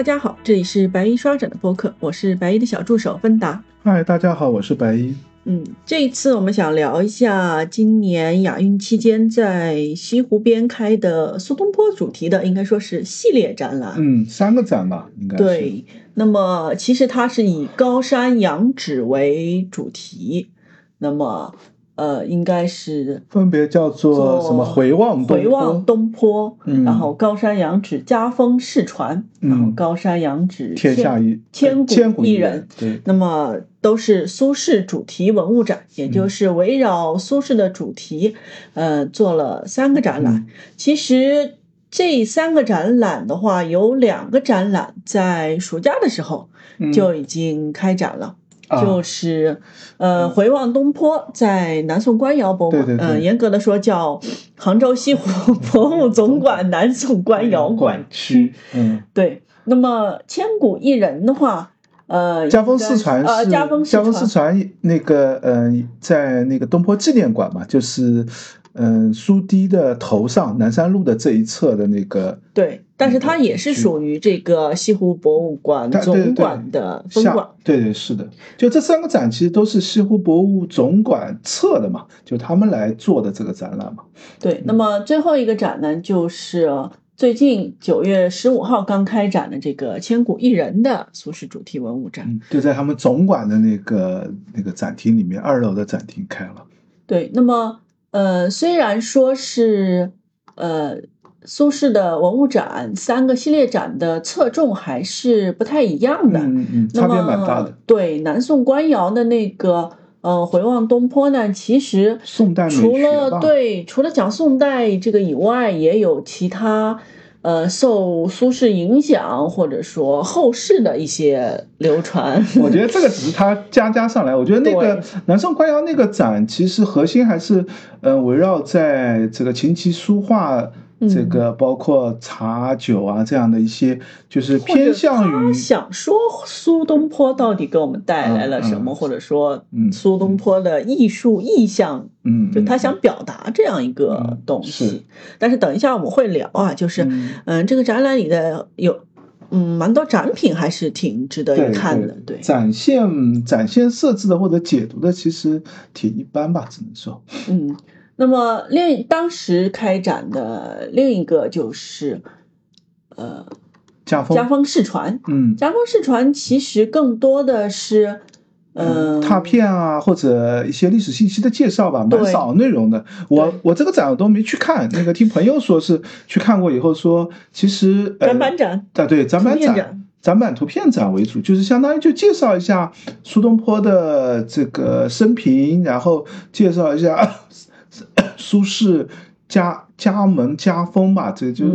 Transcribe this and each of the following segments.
大家好，这里是白衣刷展的播客，我是白衣的小助手芬达。嗨，大家好，我是白衣。嗯，这一次我们想聊一下今年亚运期间在西湖边开的苏东坡主题的，应该说是系列展览。嗯，三个展吧，应该是。对，那么其实它是以高山仰止为主题，那么。呃，应该是分别叫做什么？回望回望东坡，然后高山仰止家风世传，然后高山仰止天下一千古一人。对，那么都是苏轼主题文物展，也就是围绕苏轼的主题，呃，做了三个展览。其实这三个展览的话，有两个展览在暑假的时候就已经开展了。就是，呃，回望东坡，在南宋官窑博物馆，嗯，严格的说叫杭州西湖博物总馆南宋官窑馆区。嗯，对。那么千古一人的话，呃，家风四传是家风四传那个，嗯，在那个东坡纪念馆嘛，就是。嗯，苏堤的头上，南山路的这一侧的那个，对，但是它也是属于这个西湖博物馆总馆的分馆。对对是的，就这三个展其实都是西湖博物总馆策的嘛，就他们来做的这个展览嘛。对，那么最后一个展呢，就是最近九月十五号刚开展的这个千古一人的苏轼主题文物展，就在他们总馆的那个那个展厅里面，二楼的展厅开了。对，那么。呃，虽然说是呃苏轼的文物展三个系列展的侧重还是不太一样的，嗯嗯，差别蛮大的。对，南宋官窑的那个呃回望东坡呢，其实宋代除了对除了讲宋代这个以外，也有其他。呃，受苏轼影响，或者说后世的一些流传，我觉得这个只是他加加上来。我觉得那个南宋官窑那个展，其实核心还是，嗯，围绕在这个琴棋书画。这个包括茶酒啊，这样的一些，就是偏向于想说苏东坡到底给我们带来了什么，或者说苏东坡的艺术意象，嗯，就他想表达这样一个东西。但是等一下我们会聊啊，就是嗯，这个展览里的有嗯蛮多展品还是挺值得一看的，对，展现展现设置的或者解读的其实挺一般吧，只能说，嗯。那么另当时开展的另一个就是，呃，家风家风世传，嗯，家风世传其实更多的是，嗯，拓片啊或者一些历史信息的介绍吧，蛮少内容的。我我这个展我都没去看，那个听朋友说是去看过以后说，其实展板展啊对展板展展板图片展为主，就是相当于就介绍一下苏东坡的这个生平，然后介绍一下。苏轼家家门家风吧，这就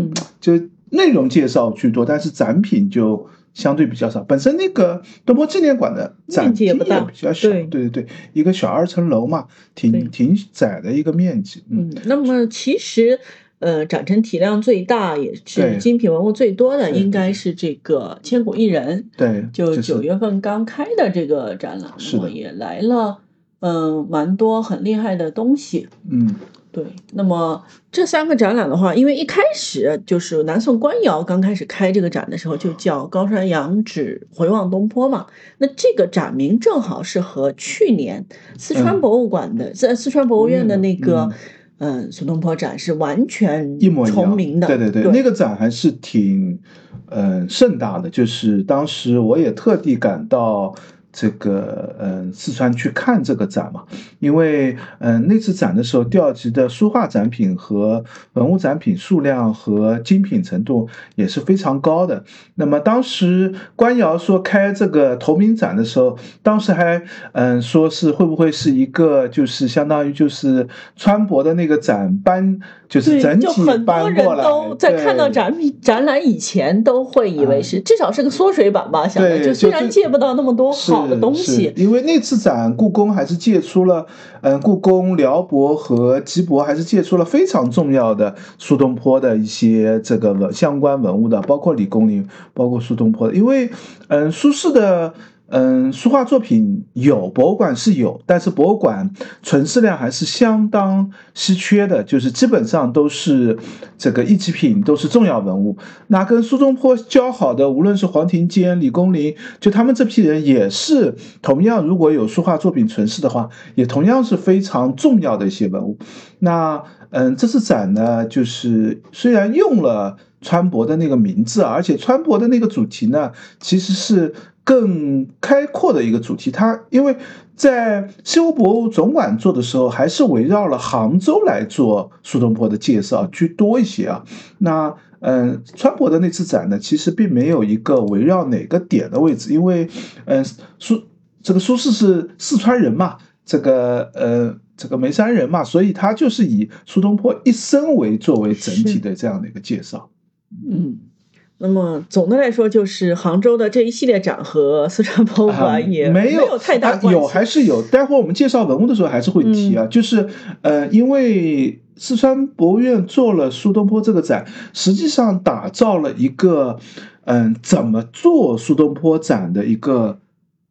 就内容介绍居多，但是展品就相对比较少。本身那个东坡纪念馆的展厅也比较小，对对对，一个小二层楼嘛，挺挺窄的一个面积。嗯，那么其实呃，展陈体量最大也是精品文物最多的，应该是这个千古一人。对，就九月份刚开的这个展览，也来了。嗯，蛮多很厉害的东西。嗯，对。那么这三个展览的话，因为一开始就是南宋官窑刚开始开这个展的时候，就叫高山仰止回望东坡嘛。那这个展名正好是和去年四川博物馆的在四川博物院的那个嗯苏东坡展是完全一模重名的。对对对，那个展还是挺嗯盛大的，就是当时我也特地赶到。这个嗯，四川去看这个展嘛，因为嗯那次展的时候调集的书画展品和文物展品数量和精品程度也是非常高的。那么当时官窑说开这个投名展的时候，当时还嗯说是会不会是一个就是相当于就是川博的那个展搬就是整体搬过来，都在看到展品展览以前都会以为是至少是个缩水版吧，想的就虽然借不到那么多好。的东西，因为那次展，故宫还是借出了，嗯，故宫辽博和吉博还是借出了非常重要的苏东坡的一些这个文相关文物的，包括李公麟，包括苏东坡的。因为，嗯，苏轼的嗯，书画作品有博物馆是有，但是博物馆存世量还是相当稀缺的，就是基本上都是这个一级品，都是重要文物。那跟苏东坡交好的，无论是黄庭坚、李公麟，就他们这批人也是同样，如果有书画作品存世的话，也同样是非常重要的一些文物。那嗯，这次展呢，就是虽然用了川博的那个名字，而且川博的那个主题呢，其实是。更开阔的一个主题，它因为在西湖博物总馆做的时候，还是围绕了杭州来做苏东坡的介绍居多一些啊。那嗯，川博的那次展呢，其实并没有一个围绕哪个点的位置，因为嗯，苏这个苏轼是四川人嘛，这个呃这个眉山人嘛，所以他就是以苏东坡一生为作为整体的这样的一个介绍。嗯。那么总的来说，就是杭州的这一系列展和四川博物馆也没有太大关系。有还是有，待会儿我们介绍文物的时候还是会提啊。就是呃，因为四川博物院做了苏东坡这个展，实际上打造了一个嗯，怎么做苏东坡展的一个。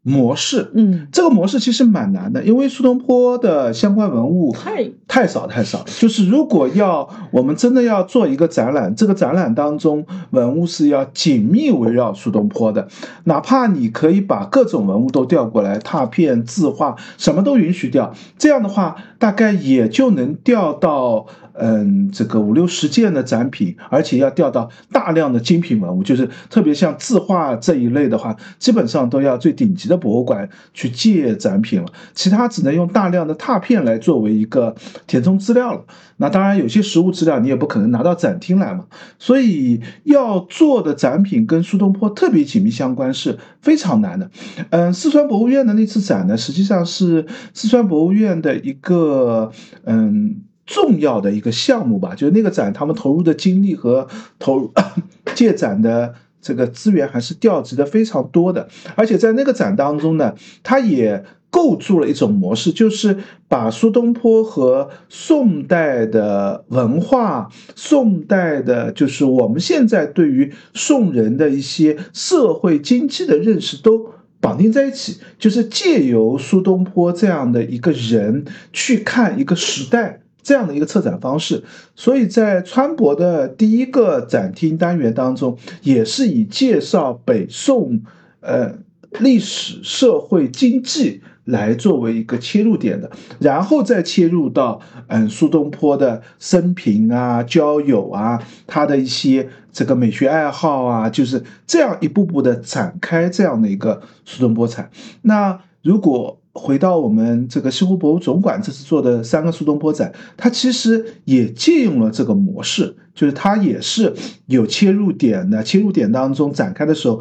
模式，嗯，这个模式其实蛮难的，因为苏东坡的相关文物太太少太少。就是如果要我们真的要做一个展览，这个展览当中文物是要紧密围绕苏东坡的，哪怕你可以把各种文物都调过来，拓片、字画什么都允许调，这样的话大概也就能调到。嗯，这个五六十件的展品，而且要调到大量的精品文物，就是特别像字画这一类的话，基本上都要最顶级的博物馆去借展品了。其他只能用大量的拓片来作为一个填充资料了。那当然，有些实物资料你也不可能拿到展厅来嘛。所以要做的展品跟苏东坡特别紧密相关是非常难的。嗯，四川博物院的那次展呢，实际上是四川博物院的一个嗯。重要的一个项目吧，就是那个展，他们投入的精力和投入借展的这个资源还是调集的非常多的。而且在那个展当中呢，他也构筑了一种模式，就是把苏东坡和宋代的文化、宋代的，就是我们现在对于宋人的一些社会经济的认识都绑定在一起，就是借由苏东坡这样的一个人去看一个时代。这样的一个策展方式，所以在川博的第一个展厅单元当中，也是以介绍北宋，呃，历史、社会、经济来作为一个切入点的，然后再切入到嗯苏东坡的生平啊、交友啊、他的一些这个美学爱好啊，就是这样一步步的展开这样的一个苏东坡展。那如果回到我们这个西湖博物总馆这次做的三个苏东坡展，它其实也借用了这个模式，就是它也是有切入点的。切入点当中展开的时候，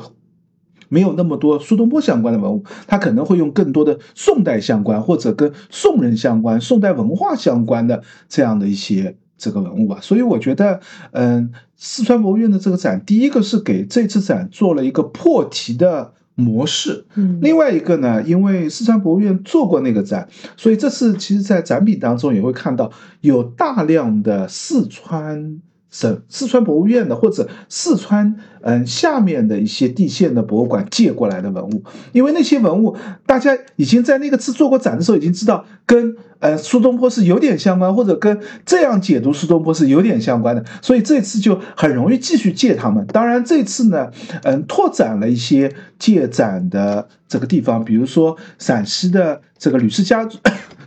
没有那么多苏东坡相关的文物，他可能会用更多的宋代相关或者跟宋人相关、宋代文化相关的这样的一些这个文物吧。所以我觉得，嗯，四川博物院的这个展，第一个是给这次展做了一个破题的。模式，嗯，另外一个呢，因为四川博物院做过那个展，所以这次其实，在展品当中也会看到有大量的四川。省四川博物院的或者四川嗯下面的一些地县的博物馆借过来的文物，因为那些文物大家已经在那个次做过展的时候已经知道跟呃苏东坡是有点相关，或者跟这样解读苏东坡是有点相关的，所以这次就很容易继续借他们。当然这次呢，嗯，拓展了一些借展的这个地方，比如说陕西的这个吕氏家族。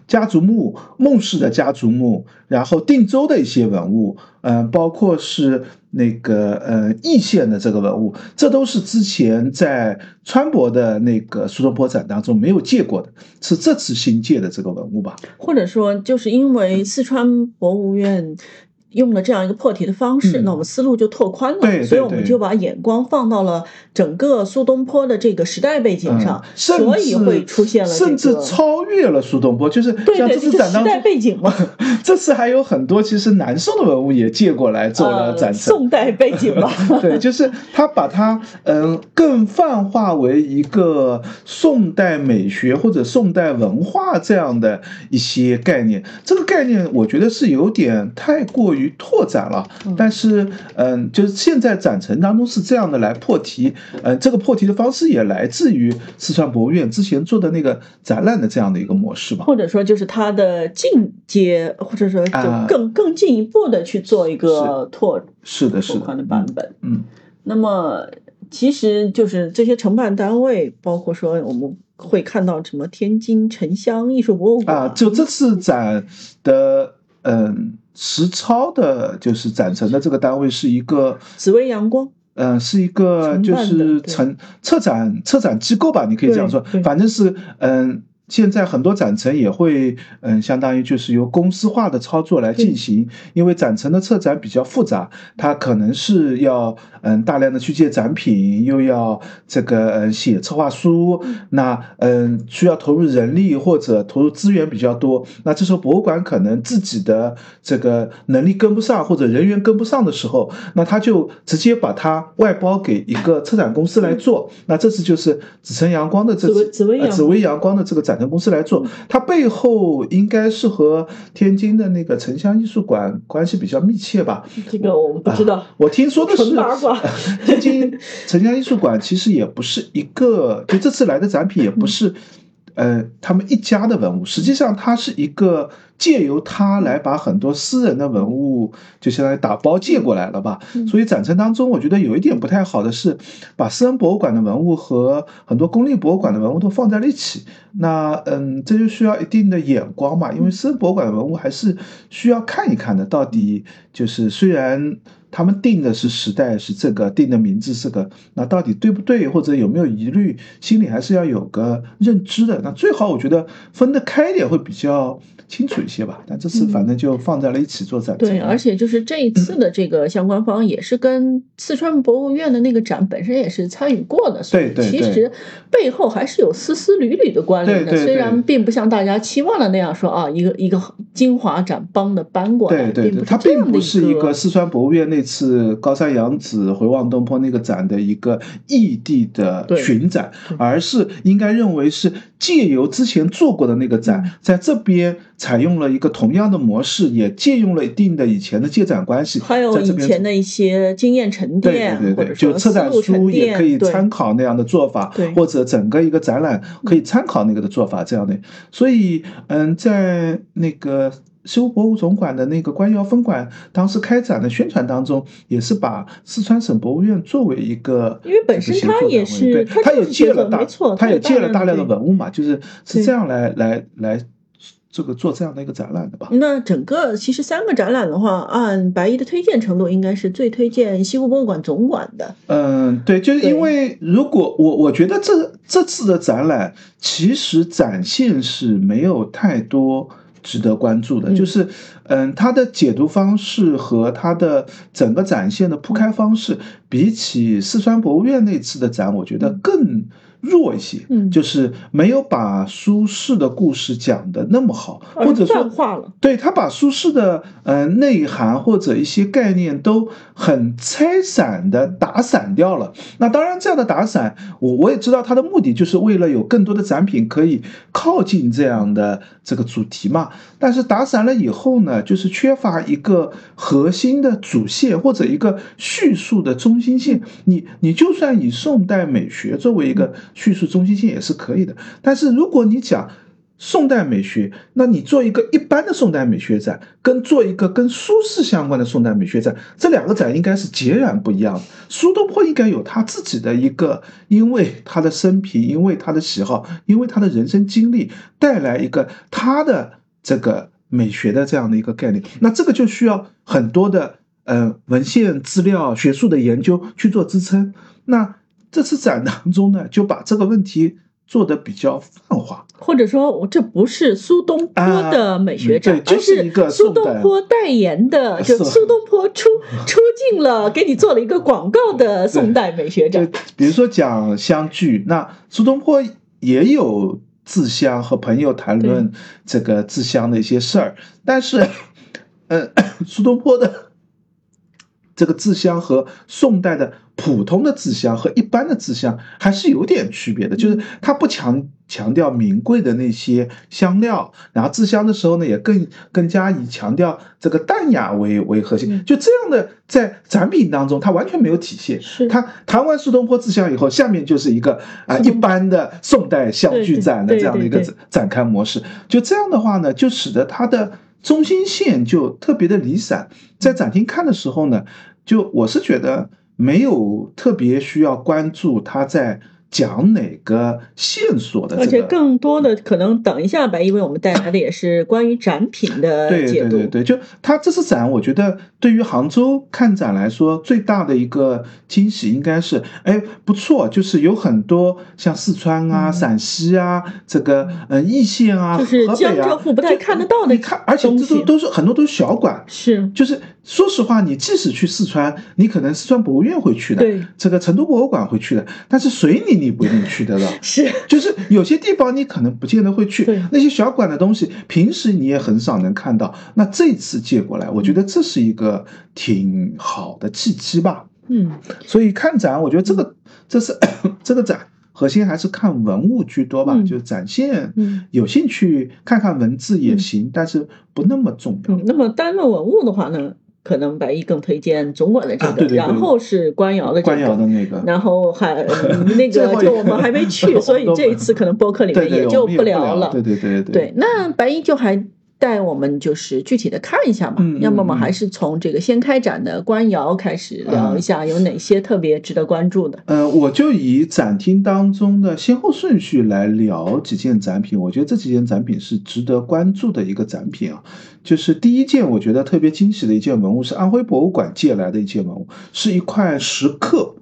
家族墓、孟氏的家族墓，然后定州的一些文物，嗯，包括是那个呃易县的这个文物，这都是之前在川博的那个苏东坡展当中没有借过的，是这次新借的这个文物吧？或者说，就是因为四川博物院。用了这样一个破题的方式，那我们思路就拓宽了，所以我们就把眼光放到了整个苏东坡的这个时代背景上，所以会出现了甚至超越了苏东坡，就是像这次展当时代背景嘛。这次还有很多其实南宋的文物也借过来做了展陈。宋代背景嘛，对，就是他把它嗯更泛化为一个宋代美学或者宋代文化这样的一些概念。这个概念我觉得是有点太过于。于拓展了。但是，嗯，就是现在展陈当中是这样的来破题，嗯，这个破题的方式也来自于四川博物院之前做的那个展览的这样的一个模式吧。或者说，就是它的进阶，或者说就更更进一步的去做一个拓，是的，是的，的版本。嗯，那么其实就是这些承办单位，包括说我们。会看到什么？天津城乡艺术博物馆啊，就这次展的，嗯，实操的，就是展陈的这个单位是一个紫薇阳光，嗯，是一个就是成策展策展机构吧，你可以这样说，反正是嗯。现在很多展陈也会，嗯，相当于就是由公司化的操作来进行，因为展陈的策展比较复杂，它可能是要，嗯，大量的去借展品，又要这个，嗯，写策划书，那，嗯，需要投入人力或者投入资源比较多，那这时候博物馆可能自己的这个能力跟不上或者人员跟不上的时候，那他就直接把它外包给一个策展公司来做，那这次就是紫城阳光的这次紫薇阳光的这个展。公司来做，它背后应该是和天津的那个城乡艺术馆关系比较密切吧？这个我们不知道。我听说的是，天津城乡艺术馆其实也不是一个，就这次来的展品也不是。呃，他们一家的文物，实际上它是一个借由它来把很多私人的文物，就相当于打包借过来了吧。所以展陈当中，我觉得有一点不太好的是，把私人博物馆的文物和很多公立博物馆的文物都放在了一起。那嗯，这就需要一定的眼光嘛，因为私人博物馆的文物还是需要看一看的，到底就是虽然。他们定的是时代是这个，定的名字是个，那到底对不对，或者有没有疑虑，心里还是要有个认知的。那最好我觉得分得开一点会比较清楚一些吧。但这次反正就放在了一起做展。对，而且就是这一次的这个相关方也是跟四川博物院的那个展本身也是参与过的，所以其实背后还是有丝丝缕缕的关联的。虽然并不像大家期望的那样说啊，一个一个精华展帮的搬过来，对对，它并不是一个四川博物院那。次高山洋子回望东坡那个展的一个异地的巡展，而是应该认为是借由之前做过的那个展，在这边采用了一个同样的模式，也借用了一定的以前的借展关系，还有以前的一些经验沉淀，对对对，就策展书也可以参考那样的做法，或者整个一个展览可以参考那个的做法，这样的。所以，嗯，在那个。西湖博物总馆的那个官窑分馆当时开展的宣传当中，也是把四川省博物院作为一个，因为本身它也是，对它也借了大，它也借了大量的文物嘛，就是是这样来来来这个做这样的一个展览的吧。那整个其实三个展览的话，按白衣的推荐程度，应该是最推荐西湖博物馆总馆的。嗯，对，就是因为如果我我觉得这这次的展览其实展现是没有太多。值得关注的就是，嗯，它的解读方式和它的整个展现的铺开方式，比起四川博物院那次的展，我觉得更。弱一些，嗯，就是没有把苏轼的故事讲的那么好，或者说，对他把苏轼的呃内涵或者一些概念都很拆散的打散掉了。那当然，这样的打散，我我也知道他的目的就是为了有更多的展品可以靠近这样的这个主题嘛。但是打散了以后呢，就是缺乏一个核心的主线或者一个叙述的中心线。你你就算以宋代美学作为一个。叙述中心线也是可以的，但是如果你讲宋代美学，那你做一个一般的宋代美学展，跟做一个跟苏轼相关的宋代美学展，这两个展应该是截然不一样的。苏东坡应该有他自己的一个，因为他的生平，因为他的喜好，因为他的人生经历，带来一个他的这个美学的这样的一个概念。那这个就需要很多的呃文献资料、学术的研究去做支撑。那这次展当中呢，就把这个问题做的比较泛化，或者说，我这不是苏东坡的美学展，而是一个苏东坡代言的，就苏东坡出 出镜了，给你做了一个广告的宋代美学展。比如说讲相聚，那苏东坡也有自乡和朋友谈论这个自乡的一些事儿，但是，呃，苏东坡的。这个自香和宋代的普通的制香和一般的制香还是有点区别的，就是它不强强调名贵的那些香料，然后制香的时候呢，也更更加以强调这个淡雅为为核心，就这样的在展品当中，它完全没有体现。是它谈完苏东坡制香以后，下面就是一个啊一般的宋代香具展的这样的一个展开模式。就这样的话呢，就使得它的中心线就特别的离散。在展厅看的时候呢，就我是觉得没有特别需要关注他在讲哪个线索的、这个，而且更多的可能，等一下吧，因为我们带来的也是关于展品的对解读。对对对，就他这次展，我觉得对于杭州看展来说，最大的一个惊喜应该是，哎，不错，就是有很多像四川啊、嗯陕西啊，这个呃易县啊、就是江浙沪不太看得到的你看，而且这都都是很多都是小馆，是就是说实话，你即使去四川，你可能四川博物院会去的，对这个成都博物馆会去的，但是随你你不一定去得到。是，就是有些地方你可能不见得会去对，那些小馆的东西，平时你也很少能看到。那这次借过来，我觉得这是一个挺好的契机吧。嗯，所以看展，我觉得这个这是 这个展核心还是看文物居多吧，嗯就展现嗯有兴趣看看文字也行，但是不那么重要。嗯，那么单论文物的话呢，可能白衣更推荐总管的这个，啊对对对然后是官窑的这官窑的个。那个，然后还、嗯那个就我们还没去，所以这一次可能播客里面也就不聊了。对对对对对，那白衣就还带我们就是具体的看一下嘛，嗯嗯要么我们嗯还是从这个先开展的官窑开始聊一下，有哪些特别值得关注的？呃，我就以展厅当中的先后顺序来聊几件展品。我觉得这几件展品是值得关注的一个展品啊。就是第一件，我觉得特别惊喜的一件文物是安徽博物馆借来的一件文物，是一块石刻。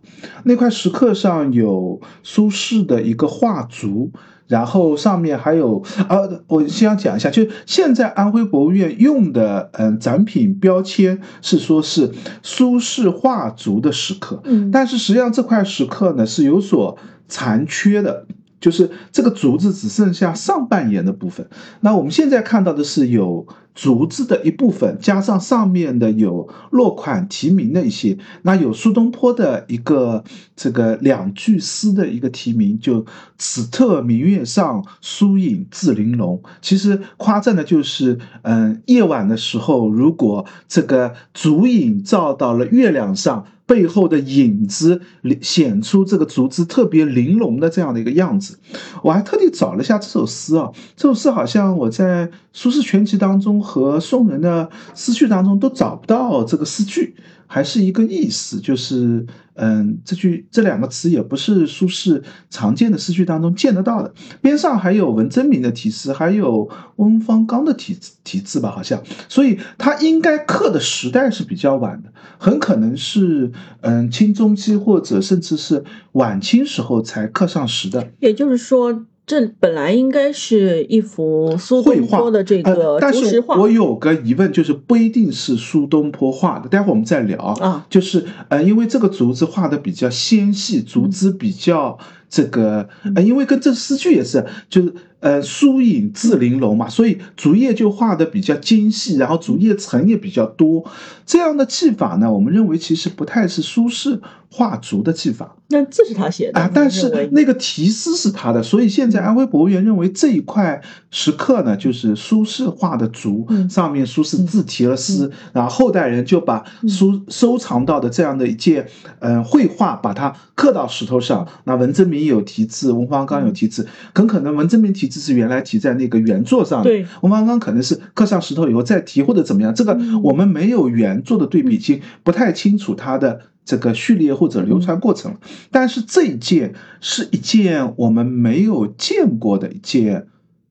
那块石刻上有苏轼的一个画竹。然后上面还有啊，我先要讲一下，就是现在安徽博物院用的嗯展品标签是说是苏轼画竹的石刻，嗯但是实际上这块石刻呢是有所残缺的，就是这个竹子只剩下上半沿的部分。那我们现在看到的是有竹子的一部分，加上上面的有落款题名的一些，那有苏东坡的一个这个两句诗的一个题名，就“此特明月上，疏影自玲珑”。其实夸赞的就是，嗯，夜晚的时候，如果这个竹影照到了月亮上。背后的影子显出这个竹子特别玲珑的这样的一个样子，我还特地找了一下这首诗啊，这首诗好像我在《苏轼全集》当中和宋人的诗句当中都找不到这个诗句，还是一个意思，就是嗯，这句这两个词也不是苏轼常见的诗句当中见得到的。边上还有文征明的题诗，还有翁方刚的题题字吧，好像，所以他应该刻的时代是比较晚的，很可能是嗯清中期或者甚至是晚清时候才刻上石的。也就是说，这本来应该是一幅苏东坡的这呃个但是竹石画。我有个疑问，就是不一定是苏东坡画的，待会儿我们再聊啊。就是呃，因为这个竹子画的比较纤细，竹子比较这个呃，因为跟这诗句也是，就是呃，疏影自玲珑嘛，所以竹叶就画的比较精细，然后竹叶层也比较多。这样的技法呢，我们认为其实不太是苏轼画竹的技法。那这是他写的。啊，但是那个题诗是他的，所以现在安徽博物院认为这一块石刻呢，就是苏轼画的竹，嗯。上面苏轼自题了诗，然后后代人就把嗯。苏收藏到的这样的一件嗯、呃绘画，把它刻到石头上。那文征明有题字，文方刚有题字，很可能文征明题字是原来题在那个原作上的，对文方刚可能是刻上石头以后再题或者怎么样，这个嗯我们没有原作的对比，已经不太清楚它的。这个序列或者流传过程了，但是这一件是一件我们没有见过的一件，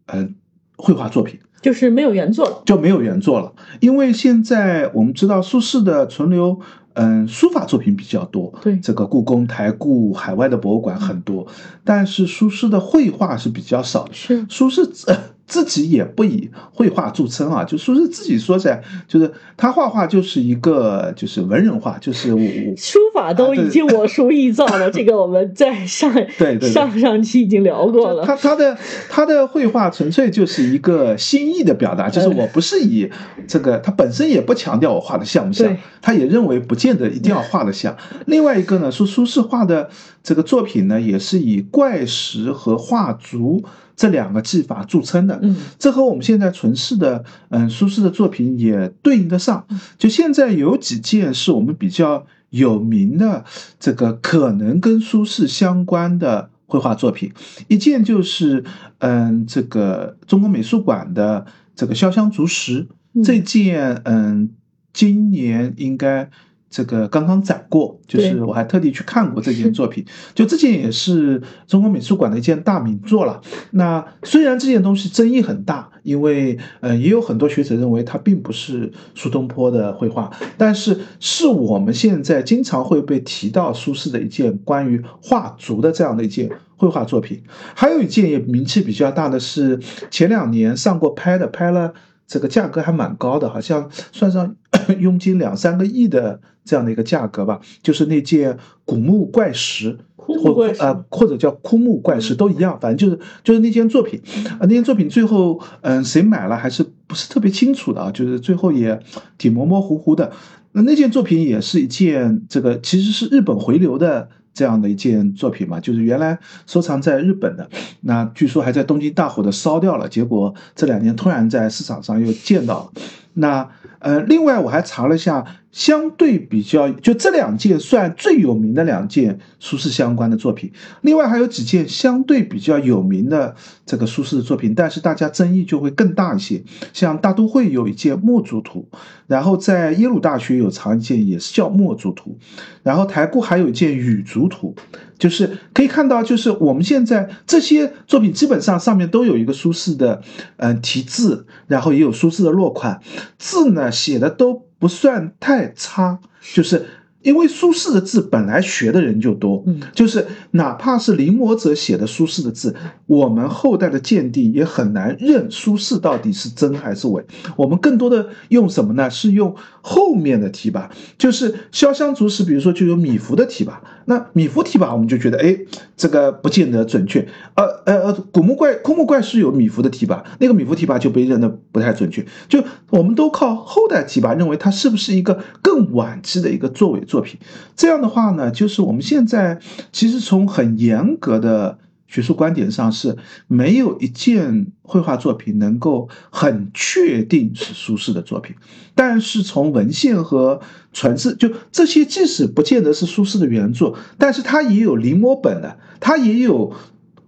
呃，绘画作品。就是没有原作了。就没有原作了，因为现在我们知道苏轼的存留，嗯，书法作品比较多，对这个故宫、台故、海外的博物馆很多，但是苏轼的绘画是比较少的。是苏轼，呃自己也不以绘画著称啊，就苏轼自己说起来，就是他画画就是一个就是文人画，就是我书法都已经我书臆造了，这个我们在上对对上上期已经聊过了。他他的他的绘画纯粹就是一个心意的表达，就是我不是以这个，他本身也不强调我画的像不像，他也认为不见得一定要画的像。另外一个呢，说苏轼画的这个作品呢，也是以怪石和画竹。这两个技法著称的，嗯，这和我们现在存世的，嗯，苏轼的作品也对应得上。就现在有几件是我们比较有名的，这个可能跟苏轼相关的绘画作品，一件就是，嗯，这个中国美术馆的这个潇湘竹石，这件，嗯，今年应该。这个刚刚展过，就是我还特地去看过这件作品，就这件也是中国美术馆的一件大名作了。那虽然这件东西争议很大，因为呃也有很多学者认为它并不是苏东坡的绘画，但是是我们现在经常会被提到苏轼的一件关于画竹的这样的一件绘画作品。还有一件也名气比较大的是前两年上过拍的，拍了这个价格还蛮高的，好像算上 佣金两三个亿的。这样的一个价格吧，就是那件古墓怪石，或呃或者叫枯木怪石都一样，反正就是就是那件作品，啊那件作品最后嗯谁买了还是不是特别清楚的啊，就是最后也挺模模糊糊的。那那件作品也是一件这个其实是日本回流的这样的一件作品嘛，就是原来收藏在日本的，那据说还在东京大火的烧掉了，结果这两年突然在市场上又见到了。那呃，另外我还查了一下。相对比较，就这两件算最有名的两件苏轼相关的作品。另外还有几件相对比较有名的这个苏轼的作品，但是大家争议就会更大一些。像大都会有一件墨竹图，然后在耶鲁大学有藏一件也是叫墨竹图，然后台固还有一件羽竹图，就是可以看到，就是我们现在这些作品基本上上面都有一个苏轼的嗯题字，然后也有苏轼的落款，字呢写的都。不算太差，就是因为苏轼的字本来学的人就多，嗯，就是哪怕是临摹者写的苏轼的字，我们后代的鉴定也很难认苏轼到底是真还是伪。我们更多的用什么呢？是用后面的题跋，就是潇湘竹石，比如说就有米芾的题跋。那米芾题跋，我们就觉得，哎，这个不见得准确。呃呃呃，古木怪、枯木怪是有米芾的题跋，那个米芾题跋就被认的不太准确。就我们都靠后代题跋认为它是不是一个更晚期的一个作伪作品。这样的话呢，就是我们现在其实从很严格的。学术观点上是没有一件绘画作品能够很确定是苏轼的作品，但是从文献和传世，就这些即使不见得是苏轼的原作，但是它也有临摹本的，它也有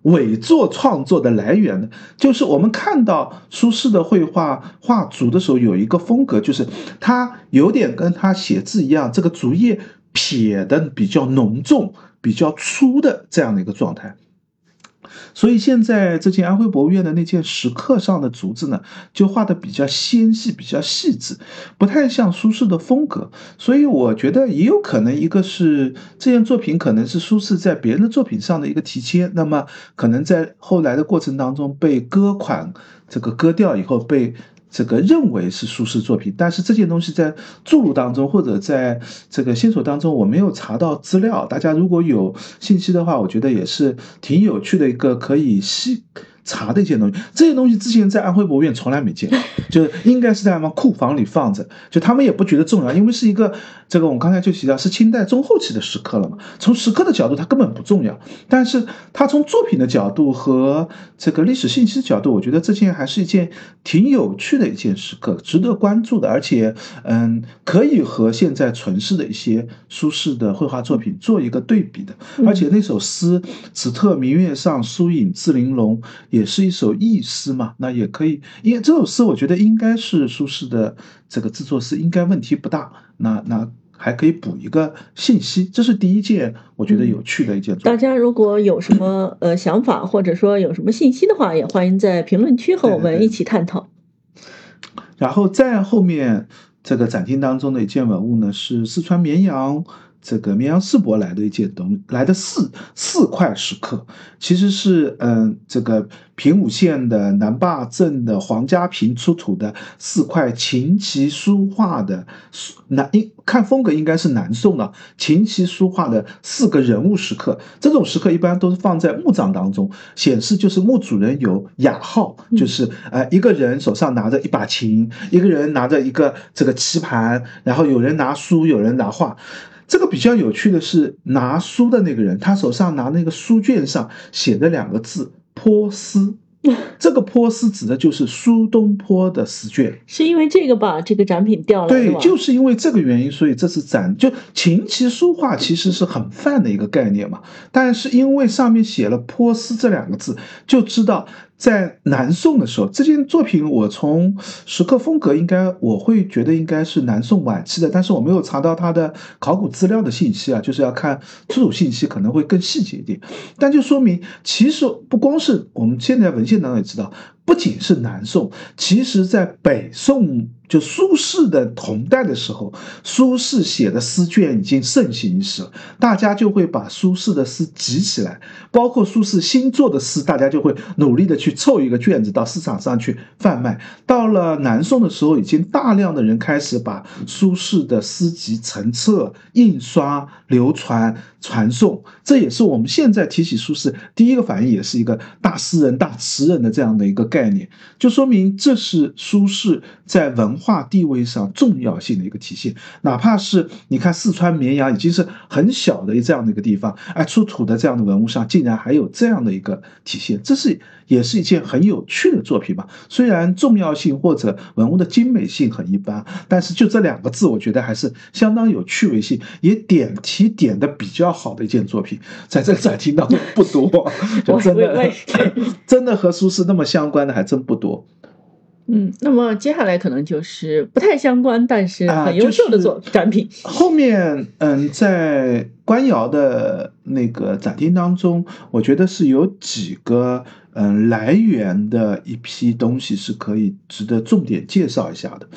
伪作创作的来源的。就是我们看到苏轼的绘画画竹的时候，有一个风格，就是他有点跟他写字一样，这个竹叶撇的比较浓重、比较粗的这样的一个状态。所以现在这件安徽博物院的那件石刻上的竹子呢，就画的比较纤细、比较细致，不太像苏轼的风格。所以我觉得也有可能，一个是这件作品可能是苏轼在别人的作品上的一个提签，那么可能在后来的过程当中被割款，这个割掉以后被。这个认为是苏轼作品，但是这件东西在注入当中或者在这个线索当中，我没有查到资料。大家如果有信息的话，我觉得也是挺有趣的一个可以细。查的一些东西，这些东西之前在安徽博物院从来没见，就是应该是在他们库房里放着，就他们也不觉得重要，因为是一个这个我们刚才就提到是清代中后期的石刻了嘛，从石刻的角度它根本不重要，但是它从作品的角度和这个历史信息的角度，我觉得这件还是一件挺有趣的一件石刻，值得关注的，而且嗯，可以和现在存世的一些苏轼的绘画作品做一个对比的，而且那首诗“此特明月上，疏影自玲珑”。也是一首意诗嘛，那也可以，因为这首诗我觉得应该是苏轼的这个制作诗，应该问题不大。那那还可以补一个信息，这是第一件我觉得有趣的一件。大家如果有什么呃想法，或者说有什么信息的话，也欢迎在评论区和我们一起探讨。然后再后面这个展厅当中的一件文物呢，是四川绵阳。这个绵阳世博来的一件东来的四四块石刻，其实是嗯这个平武县的南坝镇的黄家坪出土的四块琴棋书画的南应看风格应该是南宋的琴棋书画的四个人物石刻。这种石刻一般都是放在墓葬当中，显示就是墓主人有雅号，就是呃一个人手上拿着一把琴，一个人拿着一个这个棋盘，然后有人拿书，有人拿画。这个比较有趣的是，拿书的那个人，他手上拿那个书卷上写的两个字“坡斯”，这个“坡斯”指的就是苏东坡的诗卷。是因为这个吧这个展品掉了，对，就是因为这个原因，所以这次展就琴棋书画其实是很泛的一个概念嘛，但是因为上面写了“坡斯”这两个字，就知道。在南宋的时候，这件作品我从石刻风格应该我会觉得应该是南宋晚期的，但是我没有查到它的考古资料的信息啊，就是要看出土信息可能会更细节一点。但就说明，其实不光是我们现在文献当中也知道，不仅是南宋，其实在北宋。就苏轼的同代的时候，苏轼写的诗卷已经盛行一时，大家就会把苏轼的诗集起来，包括苏轼新作的诗，大家就会努力的去凑一个卷子到市场上去贩卖。到了南宋的时候，已经大量的人开始把苏轼的诗集成册、印刷、流传、传颂。这也是我们现在提起苏轼第一个反应，也是一个大诗人、大词人的这样的一个概念，就说明这是苏轼在文。化地位上重要性的一个体现，哪怕是你看四川绵阳已经是很小的这样的一个地方，哎，出土的这样的文物上竟然还有这样的一个体现，这是也是一件很有趣的作品吧。虽然重要性或者文物的精美性很一般，但是就这两个字，我觉得还是相当有趣味性，也点题点的比较好的一件作品，在这个展厅当中不多，就真的 真的和苏轼那么相关的还真不多。嗯，那么接下来可能就是不太相关，但是很优秀的作展品。后面，嗯，在官窑的那个展厅当中，我觉得是有几个嗯来源的一批东西是可以值得重点介绍一下的。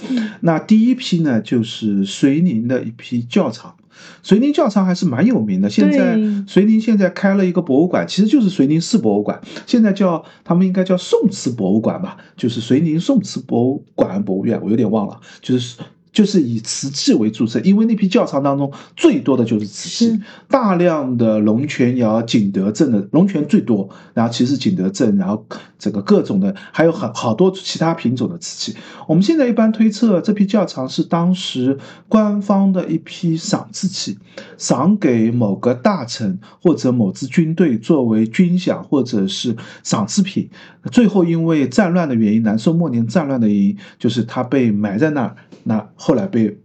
那第一批呢，就是遂宁的一批窖藏。遂宁教堂还是蛮有名的，现在遂宁现在开了一个博物馆，其实就是遂宁市博物馆，现在叫他们应该叫宋瓷博物馆吧，就是遂宁宋瓷博物馆博物院，我有点忘了，就是。就是以瓷器为注册，因为那批窖藏当中最多的就是瓷器，大量的龙泉窑、景德镇的龙泉最多，然后其实景德镇，然后整个各种的还有很好多其他品种的瓷器。我们现在一般推测，这批窖藏是当时官方的一批赏赐器，赏给某个大臣或者某支军队作为军饷或者是赏赐品。最后因为战乱的原因，南宋末年战乱的原因，就是它被埋在那儿。那后来被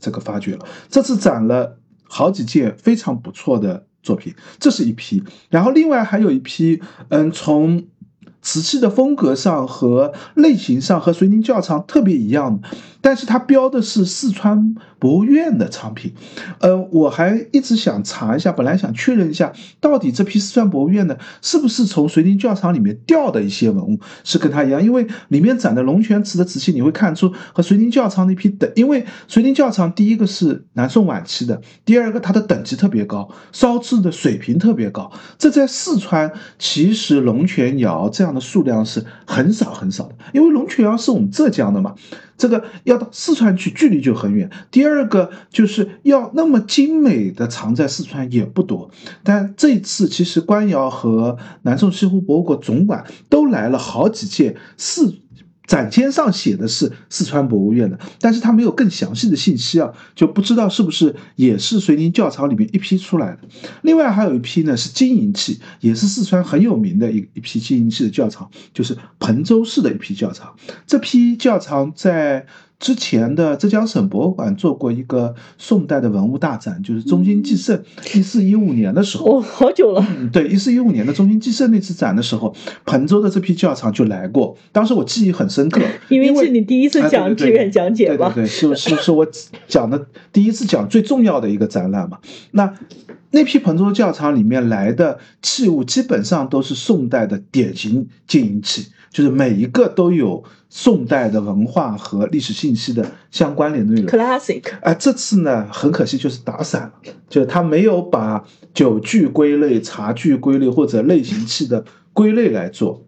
这个发掘了。这次展了好几件非常不错的作品，这是一批。然后另外还有一批，嗯，从瓷器的风格上和类型上和遂宁窖藏特别一样。但是它标的是四川博物院的藏品，呃，我还一直想查一下，本来想确认一下，到底这批四川博物院的是不是从遂宁窖藏里面调的一些文物是跟它一样，因为里面展的龙泉瓷的瓷器，你会看出和遂宁窖藏那批等，因为遂宁窖藏第一个是南宋晚期的，第二个它的等级特别高，烧制的水平特别高，这在四川其实龙泉窑这样的数量是很少很少的，因为龙泉窑是我们浙江的嘛。这个要到四川去，距离就很远。第二个就是要那么精美的藏在四川也不多。但这次其实官窑和南宋西湖博物馆总馆都来了好几届四。展签上写的是四川博物院的，但是它没有更详细的信息啊，就不知道是不是也是遂宁教场里面一批出来的。另外还有一批呢是金银器，也是四川很有名的一一批金银器的窖藏，就是彭州市的一批窖藏。这批窖藏在。之前的浙江省博物馆做过一个宋代的文物大展，就是中兴纪盛一四一五年的时候，哦，好久了。对，一四一五年的中兴纪盛那次展的时候，彭州的这批窖藏就来过，当时我记忆很深刻，因为是你第一次讲志愿讲解吧？对对对，是是是我讲的第一次讲最重要的一个展览嘛。那那批彭州窖藏里面来的器物基本上都是宋代的典型金银器。就是每一个都有宋代的文化和历史信息的相关联的内容。classic，哎，这次呢，很可惜就是打散了，就是他没有把酒具归类、茶具归类或者类型器的归类来做。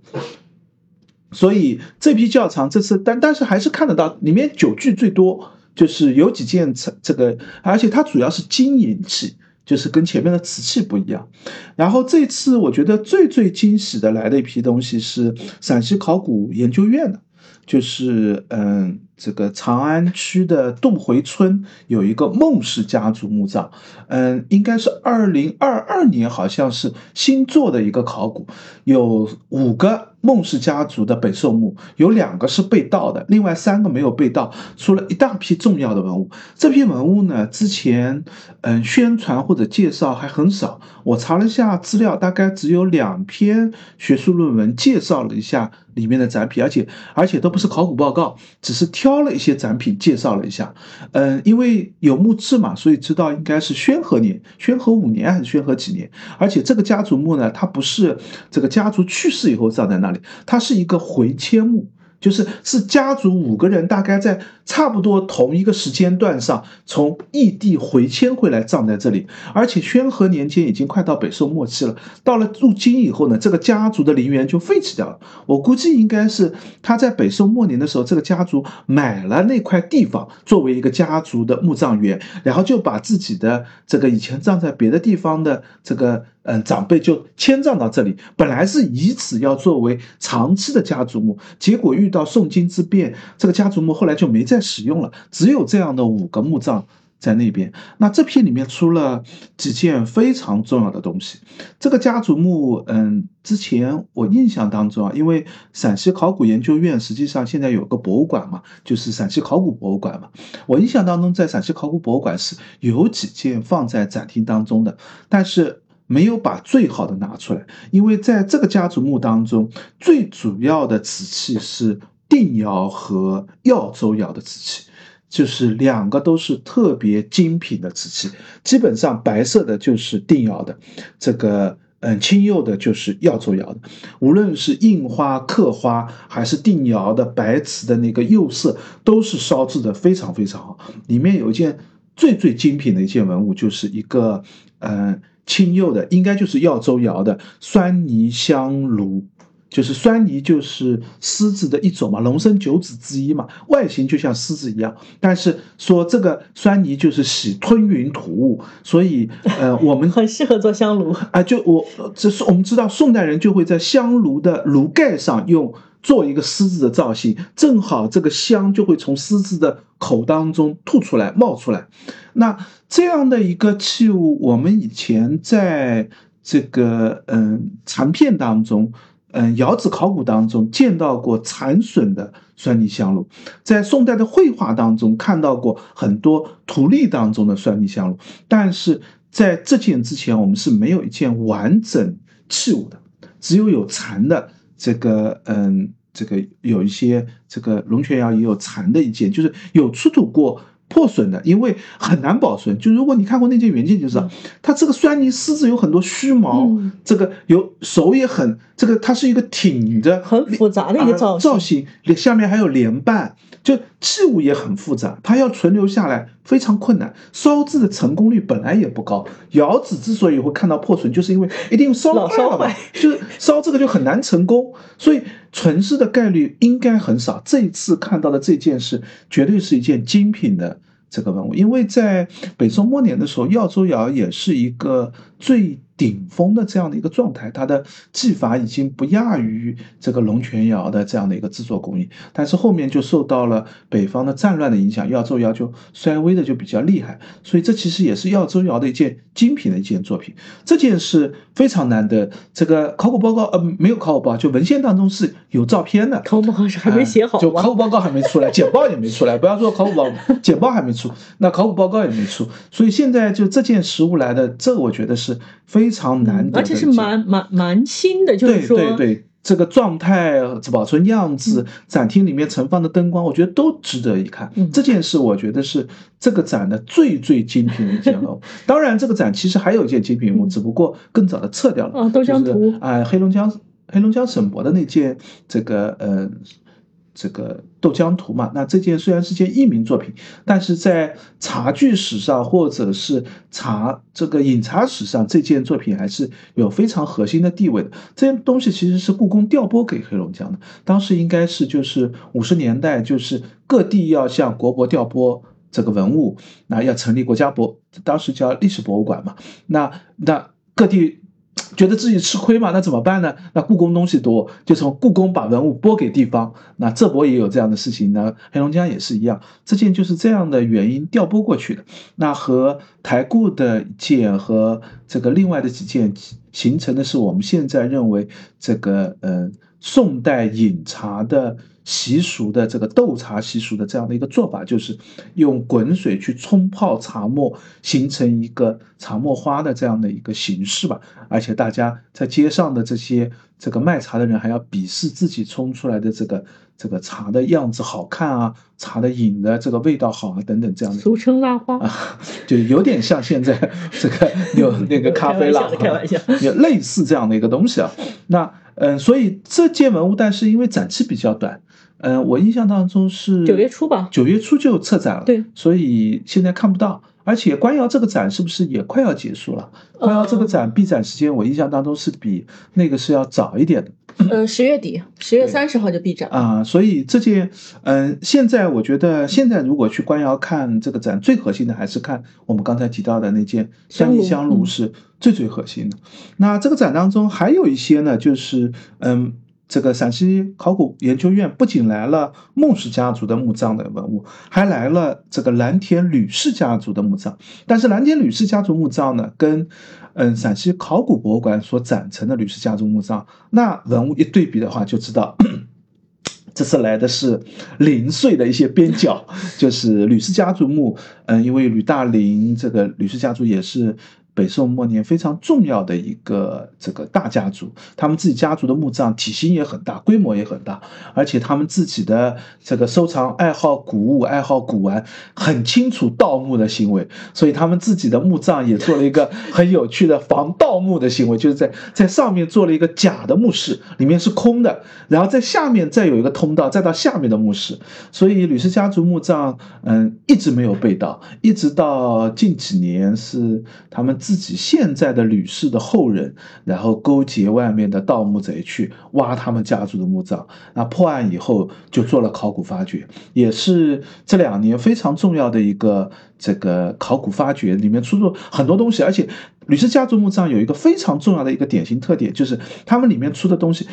所以这批窖藏这次，但但是还是看得到里面酒具最多，就是有几件这这个，而且它主要是金银器，就是跟前面的瓷器不一样。然后这次我觉得最最惊喜的来的一批东西是陕西考古研究院的，就是嗯，这个长安区的杜回村有一个孟氏家族墓葬，嗯，应该是二零二二年好像是新做的一个考古，有五个孟氏家族的北寿墓，有两个是被盗的，另外三个没有被盗，出了一大批重要的文物。这批文物呢，之前嗯宣传或者介绍还很少，我查了一下资料，大概只有两篇学术论文介绍了一下里面的展品，而且而且都不是考古报告，只是挑了一些展品介绍了一下。嗯，因为有墓志嘛，所以知道应该是宣和年、宣和五年还是宣和几年。而且这个家族墓呢，它不是这个家族去世以后葬在那里，它是一个回迁墓。就是是家族五个人，大概在差不多同一个时间段上，从异地回迁回来葬在这里。而且宣和年间已经快到北宋末期了，到了入京以后呢，这个家族的陵园就废弃掉了。我估计应该是他在北宋末年的时候，这个家族买了那块地方作为一个家族的墓葬园，然后就把自己的这个以前葬在别的地方的这个。嗯，长辈就迁葬到这里，本来是以此要作为长期的家族墓，结果遇到宋金之变，这个家族墓后来就没再使用了，只有这样的五个墓葬在那边。那这批里面出了几件非常重要的东西。这个家族墓，嗯，之前我印象当中啊，因为陕西考古研究院实际上现在有个博物馆嘛，就是陕西考古博物馆嘛。我印象当中，在陕西考古博物馆是有几件放在展厅当中的，但是。没有把最好的拿出来，因为在这个家族墓当中，最主要的瓷器是定窑和耀州窑的瓷器，就是两个都是特别精品的瓷器。基本上白色的就是定窑的，这个嗯青釉的就是耀州窑的。无论是印花、刻花，还是定窑的白瓷的那个釉色，都是烧制的非常非常好。里面有一件最最精品的一件文物，就是一个嗯。青釉的应该就是耀州窑的酸泥香炉，就是酸泥就是狮子的一种嘛，龙生九子之一嘛，外形就像狮子一样。但是说这个酸泥就是喜吞云吐雾，所以呃，我们很适合做香炉啊。就我这是我们知道，宋代人就会在香炉的炉盖上用做一个狮子的造型，正好这个香就会从狮子的口当中吐出来冒出来。那这样的一个器物，我们以前在这个嗯残片当中，嗯窑址考古当中见到过残损的酸泥香炉，在宋代的绘画当中看到过很多图例当中的酸泥香炉，但是在这件之前，我们是没有一件完整器物的，只有有残的这个嗯这个有一些这个龙泉窑也有残的一件，就是有出土过。破损的，因为很难保存。就如果你看过那件原件，就知道它这个酸泥狮子有很多须毛，嗯。这个有手也很，这个它是一个挺着，很复杂的一个造型。造型，下面还有莲瓣，就器物也很复杂，它要存留下来非常困难。烧制的成功率本来也不高，窑址之所以会看到破损，就是因为一定烧坏了嘛，就是烧这个就很难成功，所以存世的概率应该很少。这一次看到的这件事，绝对是一件精品的。这个文物，因为在北宋末年的时候，耀州窑也是一个最顶峰的这样的一个状态，它的技法已经不亚于这个龙泉窑的这样的一个制作工艺。但是后面就受到了北方的战乱的影响，耀州窑就衰微的就比较厉害。所以这其实也是耀州窑的一件精品的一件作品。这件是非常难得，这个考古报告呃没有考古报告，就文献当中是有照片的。考古报告是还没写好吗？就考古报告还没出来，简报也没出来。不要说考古报，简报还没出，那考古报告也没出。所以现在就这件实物来的，这我觉得是非常难得而且是蛮蛮蛮新的，就是对说，对对，这个状态、保存样子、展厅里面盛放的灯光，我觉得都值得一看。嗯这件事，我觉得是这个展的最最精品的一件了。当然，这个展其实还有一件精品文物，只不过更早的撤掉了。哦豆浆图就是哎、黑龙江。黑龙江省博的那件这个呃。这个豆浆图嘛，那这件虽然是件佚名作品，但是在茶具史上或者是茶这个饮茶史上，这件作品还是有非常核心的地位的。这件东西其实是故宫调拨给黑龙江的，当时应该是就是五十年代，就是各地要向国博调拨这个文物，那要成立国家博，当时叫历史博物馆嘛，那那各地。觉得自己吃亏嘛？那怎么办呢？那故宫东西多，就从故宫把文物拨给地方。那浙博也有这样的事情，那黑龙江也是一样。这件就是这样的原因调拨过去的。那和台固的件和这个另外的几件形成的是我们现在认为这个呃宋代饮茶的。习俗的这个斗茶习俗的这样的一个做法，就是用滚水去冲泡茶沫，形成一个茶沫花的这样的一个形式吧。而且大家在街上的这些这个卖茶的人，还要鄙视自己冲出来的这个这个茶的样子好看啊，茶的饮的这个味道好啊等等这样的。俗称拉花啊，就有点像现在 这个有那个咖啡拉，开玩笑，有类似这样的一个东西啊。那嗯，所以这件文物，但是因为展期比较短。嗯，我印象当中是九月初吧，九月初就撤展了，对，所以现在看不到。而且官窑这个展是不是也快要结束了？官窑这个展闭展时间，我印象当中是比那个是要早一点的。呃，十月底，十月三十号就闭展啊。所以这件，嗯，现在我觉得现在如果去官窑看这个展，最核心的还是看我们刚才提到的那件香泥香炉是最最核心的。那这个展当中还有一些呢，就是嗯。这个陕西考古研究院不仅来了孟氏家族的墓葬的文物，还来了这个蓝田吕氏家族的墓葬。但是蓝田吕氏家族墓葬呢，跟嗯陕西考古博物馆所展陈的吕氏家族墓葬，那文物一对比的话，就知道这次来的是零碎的一些边角，就是吕氏家族墓。嗯，因为吕大林这个吕氏家族也是。北宋末年非常重要的一个这个大家族，他们自己家族的墓葬体型也很大，规模也很大，而且他们自己的这个收藏爱好古物、爱好古玩，很清楚盗墓的行为，所以他们自己的墓葬也做了一个很有趣的防盗墓的行为，就是在在上面做了一个假的墓室，里面是空的，然后在下面再有一个通道，再到下面的墓室，所以吕氏家族墓葬嗯一直没有被盗，一直到近几年是他们。自己现在的吕氏的后人，然后勾结外面的盗墓贼去挖他们家族的墓葬。那破案以后就做了考古发掘，也是这两年非常重要的一个这个考古发掘，里面出入很多东西。而且吕氏家族墓葬有一个非常重要的一个典型特点，就是他们里面出的东西。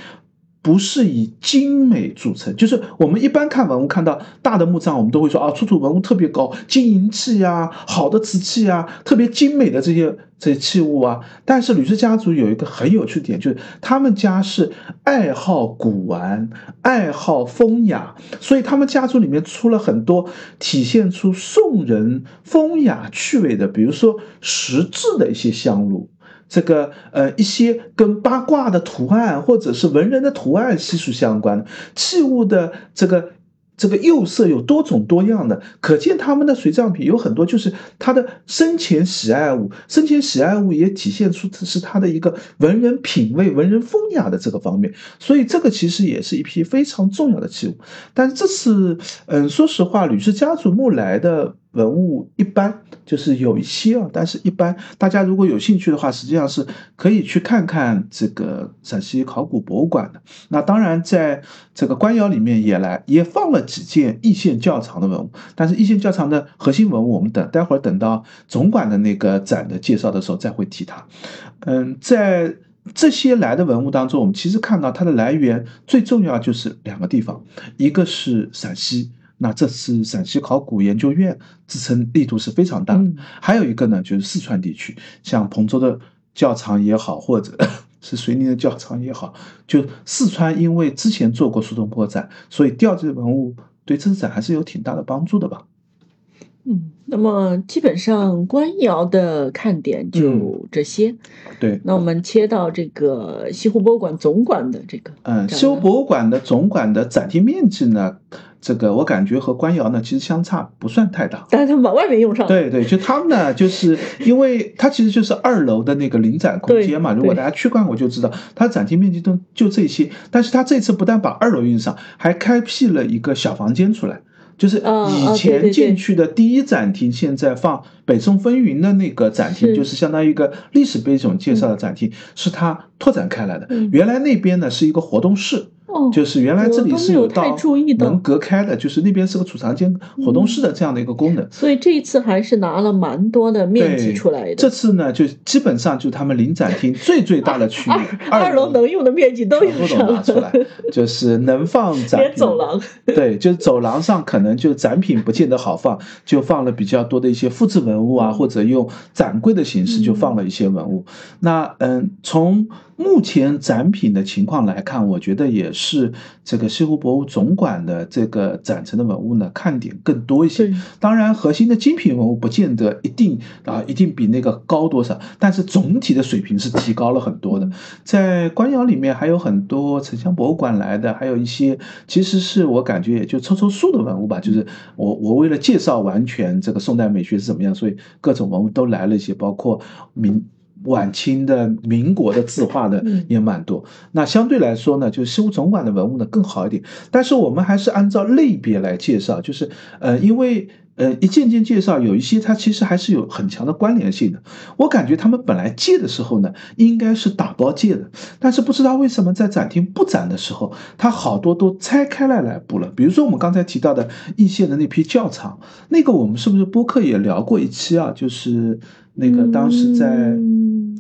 不是以精美著称，就是我们一般看文物看到大的墓葬，我们都会说啊，出土文物特别高，金银器啊，好的瓷器啊，特别精美的这些这些器物啊。但是吕氏家族有一个很有趣的点，就是他们家是爱好古玩，爱好风雅，所以他们家族里面出了很多体现出宋人风雅趣味的，比如说石质的一些香炉。这个呃，一些跟八卦的图案或者是文人的图案悉数相关的，器物的这个这个釉色有多种多样的，可见他们的随葬品有很多，就是他的生前喜爱物，生前喜爱物也体现出是他的一个文人品味、文人风雅的这个方面，所以这个其实也是一批非常重要的器物。但这次，嗯，说实话，吕氏家族墓来的。文物一般就是有一些啊，但是一般大家如果有兴趣的话，实际上是可以去看看这个陕西考古博物馆的。那当然，在这个官窑里面也来也放了几件易县窖藏的文物，但是易县窖藏的核心文物，我们等待会儿等到总馆的那个展的介绍的时候再会提它。嗯，在这些来的文物当中，我们其实看到它的来源最重要就是两个地方，一个是陕西。那这次陕西考古研究院支撑力度是非常大的，还有一个呢，就是四川地区，像彭州的窖藏也好，或者 是遂宁的窖藏也好，就四川因为之前做过苏东坡展，所以调这些文物对这次展还是有挺大的帮助的吧。嗯，那么基本上官窑的看点就这些。对，那我们切到这个西湖博物馆总馆的这个，嗯，西湖博物馆的总馆的展厅面积呢，这个我感觉和官窑呢其实相差不算太大。但是他们把外面用上了。对对，就他们呢，就是因为它其实就是二楼的那个临展空间嘛。如果大家去逛过就知道，它展厅面积都就这些。但是它这次不但把二楼用上，还开辟了一个小房间出来。就是以前进去的第一展厅，现在放北宋风云的那个展厅，就是相当于一个历史背景介绍的展厅，是它拓展开来的。原来那边呢是一个活动室。就是原来这里是有道能隔开的，就是那边是个储藏间、活动室的这样的一个功能。所以这一次还是拿了蛮多的面积出来的。这次呢，就基本上就他们临展厅最最大的区域，二楼能用的面积都全部都拿出来，就是能放展。连走廊。对，就是走廊上可能就展品不见得好放，就放了比较多的一些复制文物啊，或者用展柜的形式就放了一些文物。那嗯，从。目前展品的情况来看，我觉得也是这个西湖博物总馆的这个展陈的文物呢，看点更多一些。当然，核心的精品文物不见得一定啊，一定比那个高多少，但是总体的水平是提高了很多的。在官窑里面还有很多城乡博物馆来的，还有一些其实是我感觉也就凑凑数的文物吧。就是我我为了介绍完全这个宋代美学是怎么样，所以各种文物都来了一些，包括明。晚清的、民国的字画的也蛮多，那相对来说呢，就是西湖总馆的文物呢更好一点。但是我们还是按照类别来介绍，就是呃，因为呃一件件介绍，有一些它其实还是有很强的关联性的。我感觉他们本来借的时候呢，应该是打包借的，但是不知道为什么在展厅布展的时候，它好多都拆开来来布了。比如说我们刚才提到的易县的那批窖藏，那个我们是不是播客也聊过一期啊？就是那个当时在。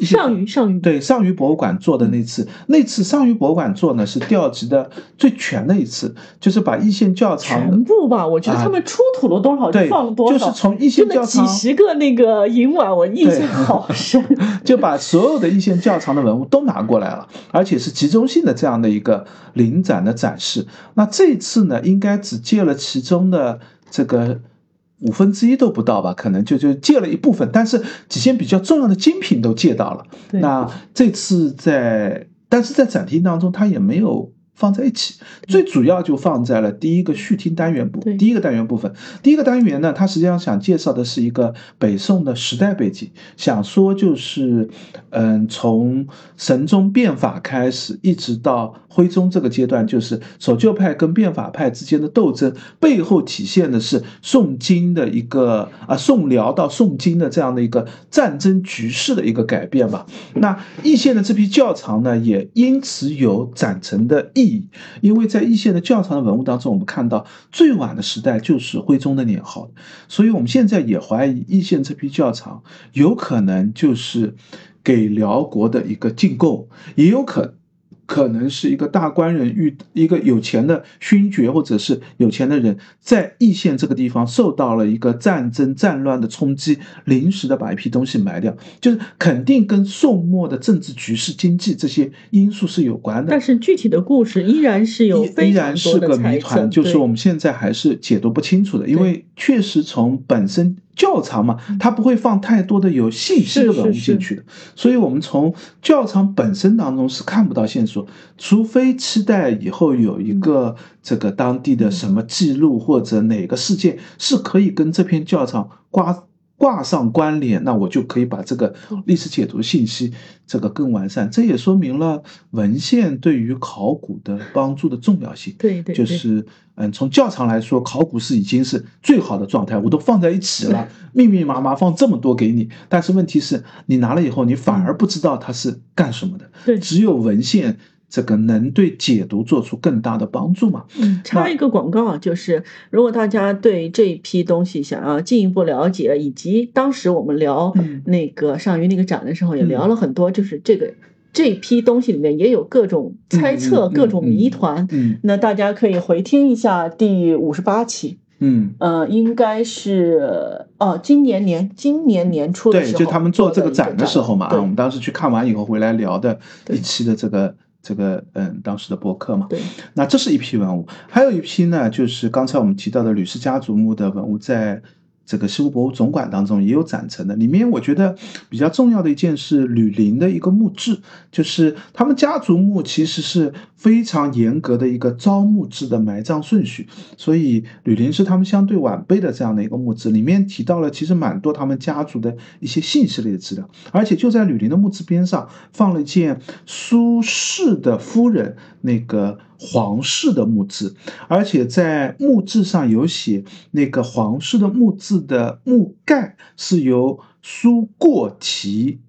上虞上虞对上虞博物馆做的那次，那次上虞博物馆做呢是调集的最全的一次，就是把一线窖藏全部吧，我觉得他们出土了多少就放了多少，就是从一线窖藏几十个那个银碗，我印象好深，就把所有的一线窖藏的文物都拿过来了，而且是集中性的这样的一个临展的展示。那这次呢，应该只借了其中的这个。五分之一都不到吧，可能就就借了一部分，但是几件比较重要的精品都借到了。那这次在，但是在展厅当中，他也没有。放在一起，最主要就放在了第一个序听单元部，第一个单元部分。第一个单元呢，它实际上想介绍的是一个北宋的时代背景，想说就是，嗯，从神宗变法开始，一直到徽宗这个阶段，就是守旧派跟变法派之间的斗争，背后体现的是宋金的一个啊，宋辽到宋金的这样的一个战争局势的一个改变吧。那易县的这批窖藏呢，也因此有展陈的意。因为在一线的窖藏的文物当中，我们看到最晚的时代就是徽宗的年号，所以我们现在也怀疑一线这批窖藏有可能就是给辽国的一个进贡，也有可能。可能是一个大官人遇一个有钱的勋爵，或者是有钱的人，在易县这个地方受到了一个战争战乱的冲击，临时的把一批东西埋掉，就是肯定跟宋末的政治局势、经济这些因素是有关的。但是具体的故事依然是有依然是个谜团，就是我们现在还是解读不清楚的，因为确实从本身。窖藏嘛，它不会放太多的有信息的文物进去的，所以我们从窖藏本身当中是看不到线索，除非期待以后有一个这个当地的什么记录或者哪个事件是可以跟这篇窖藏挂。挂上关联，那我就可以把这个历史解读信息这个更完善。这也说明了文献对于考古的帮助的重要性。对对，就是嗯，从较长来说，考古是已经是最好的状态，我都放在一起了，密密麻麻放这么多给你。但是问题是你拿了以后，你反而不知道它是干什么的。对，只有文献。这个能对解读做出更大的帮助吗？嗯，插一个广告啊，就是如果大家对这一批东西想要进一步了解，以及当时我们聊那个上虞那个展的时候，也聊了很多，就是这个这批东西里面也有各种猜测、各种谜团。嗯，那大家可以回听一下第五十八期。嗯，呃，应该是哦，今年年今年年初的时候，对，就他们做这个展的时候嘛，啊，我们当时去看完以后回来聊的一期的这个。这个嗯，当时的博客嘛，对，那这是一批文物，还有一批呢，就是刚才我们提到的吕氏家族墓的文物，在这个西湖博物总馆当中也有展陈的。里面我觉得比较重要的一件是吕林的一个墓志，就是他们家族墓其实是非常严格的一个招墓制的埋葬顺序，所以吕林是他们相对晚辈的这样的一个墓志，里面提到了其实蛮多他们家族的一些信息类的资料，而且就在吕林的墓志边上放了一件苏轼的夫人那个。皇室的墓志，而且在墓志上有写那个皇室的墓志的墓盖是由苏过题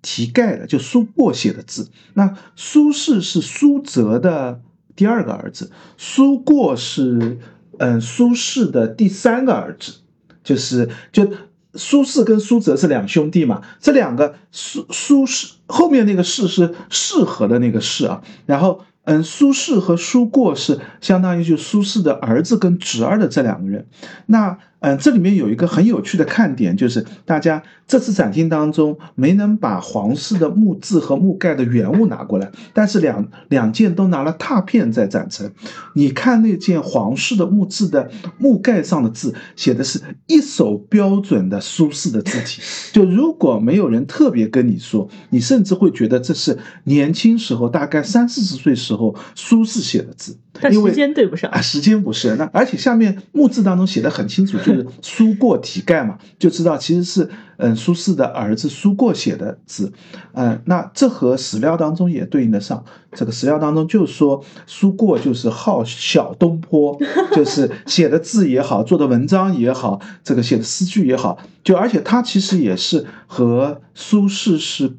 题盖的，就苏过写的字。那苏轼是苏辙的第二个儿子，苏过是嗯苏轼的第三个儿子，就是就苏轼跟苏辙是两兄弟嘛。这两个苏苏轼后面那个轼是适合的那个适啊，然后。嗯，苏轼和苏过是相当于就苏轼的儿子跟侄儿的这两个人。那嗯，这里面有一个很有趣的看点，就是大家这次展厅当中没能把皇室的墓志和墓盖的原物拿过来，但是两两件都拿了拓片在展陈。你看那件皇室的墓志的墓盖上的字，写的是一手标准的苏轼的字体。就如果没有人特别跟你说，你甚至会觉得这是年轻时候大概三四十岁时候苏轼写的字。因为时间对不上啊，时间不是那，而且下面墓志当中写的很清楚，就是苏过题盖嘛，就知道其实是嗯苏轼的儿子苏过写的字，嗯，那这和史料当中也对应得上。这个史料当中就说苏过就是号小东坡，就是写的字也好，做的文章也好，这个写的诗句也好，就而且他其实也是和苏轼是。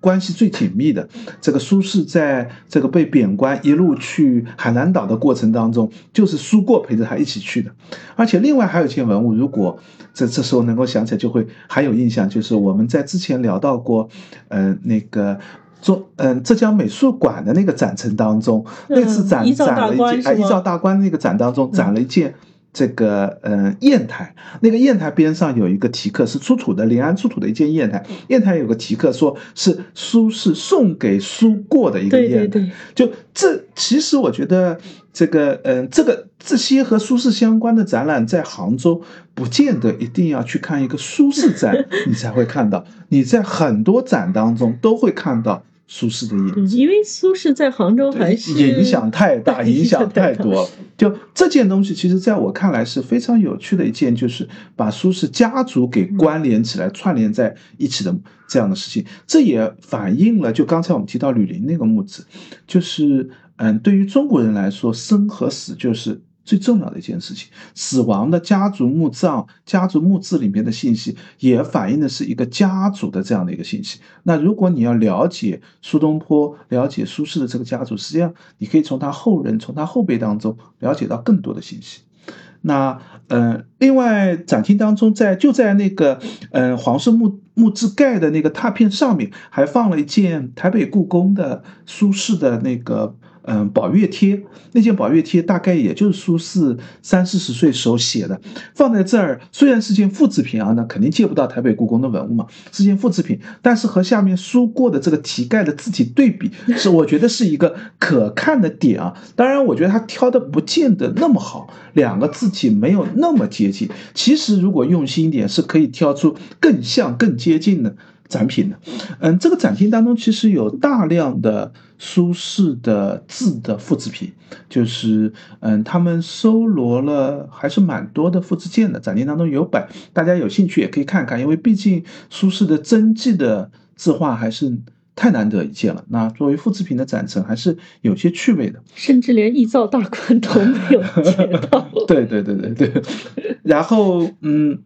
关系最紧密的这个苏轼，在这个被贬官一路去海南岛的过程当中，就是苏过陪着他一起去的。而且另外还有一件文物，如果这这时候能够想起来，就会还有印象，就是我们在之前聊到过，呃，那个中嗯浙江美术馆的那个展陈当中，那次展展了一件啊，依照大观那个展当中展了一件。这个嗯，砚台那个砚台边上有一个题刻，是出土的临安出土的一件砚台。砚台有个题刻，说是苏轼送给苏过的一个砚台。就这，其实我觉得这个嗯，这个这些和苏轼相关的展览，在杭州不见得一定要去看一个苏轼展，你才会看到。你在很多展当中都会看到。苏轼的影子，因为苏轼在杭州还是影响太大，影响太多。就这件东西，其实在我看来是非常有趣的一件，就是把苏轼家族给关联起来、串联在一起的这样的事情。这也反映了，就刚才我们提到吕林那个墓志，就是嗯，对于中国人来说，生和死就是。最重要的一件事情，死亡的家族墓葬、家族墓志里面的信息，也反映的是一个家族的这样的一个信息。那如果你要了解苏东坡、了解苏轼的这个家族，实际上你可以从他后人、从他后辈当中了解到更多的信息。那嗯，另外展厅当中，在就在那个嗯黄色墓墓志盖的那个拓片上面，还放了一件台北故宫的苏轼的那个。嗯，宝月帖那件宝月帖大概也就是苏轼三四十岁时候写的，放在这儿虽然是件复制品啊，那肯定借不到台北故宫的文物嘛，是件复制品，但是和下面书过的这个题盖的字体对比，是我觉得是一个可看的点啊。当然，我觉得他挑的不见得那么好，两个字体没有那么接近。其实如果用心一点，是可以挑出更像、更接近的。展品的，嗯，这个展厅当中其实有大量的苏轼的字的复制品，就是嗯，他们搜罗了还是蛮多的复制件的。展厅当中有摆，大家有兴趣也可以看看，因为毕竟苏轼的真迹的字画还是太难得一见了。那作为复制品的展陈，还是有些趣味的，甚至连易造大观都没有见到。对对对对对，然后嗯。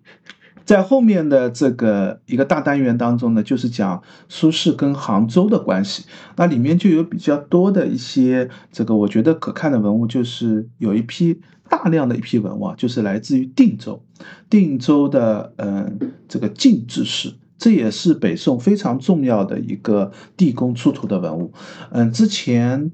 在后面的这个一个大单元当中呢，就是讲苏轼跟杭州的关系。那里面就有比较多的一些这个我觉得可看的文物，就是有一批大量的一批文物啊，就是来自于定州，定州的嗯这个晋志士，这也是北宋非常重要的一个地宫出土的文物。嗯，之前。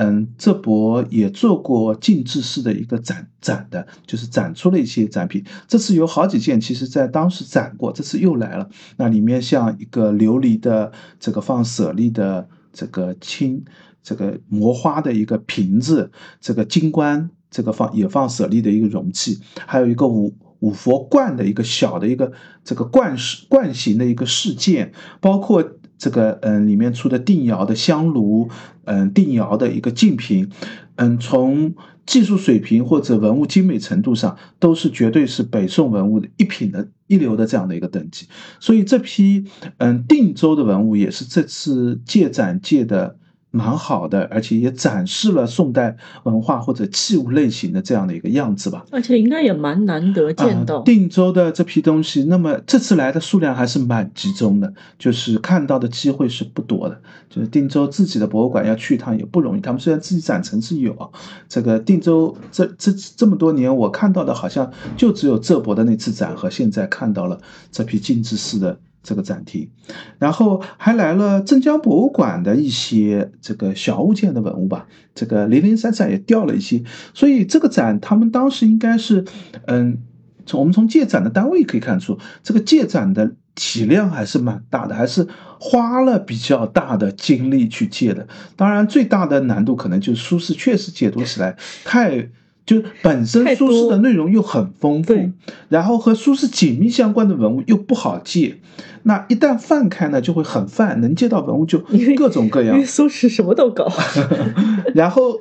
嗯，这博也做过静置式的一个展展的，就是展出了一些展品。这次有好几件，其实在当时展过，这次又来了。那里面像一个琉璃的这个放舍利的这个青这个磨花的一个瓶子，这个金冠这个放也放舍利的一个容器，还有一个五五佛冠的一个小的一个这个冠式冠形的一个事件，包括这个嗯里面出的定窑的香炉，嗯定窑的一个净瓶，嗯从技术水平或者文物精美程度上，都是绝对是北宋文物的一品的一流的这样的一个等级。所以这批嗯定州的文物也是这次借展借的。蛮好的，而且也展示了宋代文化或者器物类型的这样的一个样子吧。而且应该也蛮难得见到定州的这批东西。那么这次来的数量还是蛮集中的，就是看到的机会是不多的。就是定州自己的博物馆要去一趟也不容易。他们虽然自己展陈是有啊，这个定州这这这么多年我看到的好像就只有浙博的那次展和现在看到了这批精致式的。这个展厅，然后还来了镇江博物馆的一些这个小物件的文物吧，这个零零散散也掉了一些，所以这个展他们当时应该是，嗯，从我们从借展的单位可以看出，这个借展的体量还是蛮大的，还是花了比较大的精力去借的。当然，最大的难度可能就是苏轼确实解读起来太。就本身苏轼的内容又很丰富，然后和苏轼紧密相关的文物又不好借，那一旦泛开呢，就会很泛，能借到文物就各种各样。因为苏轼什么都搞。然后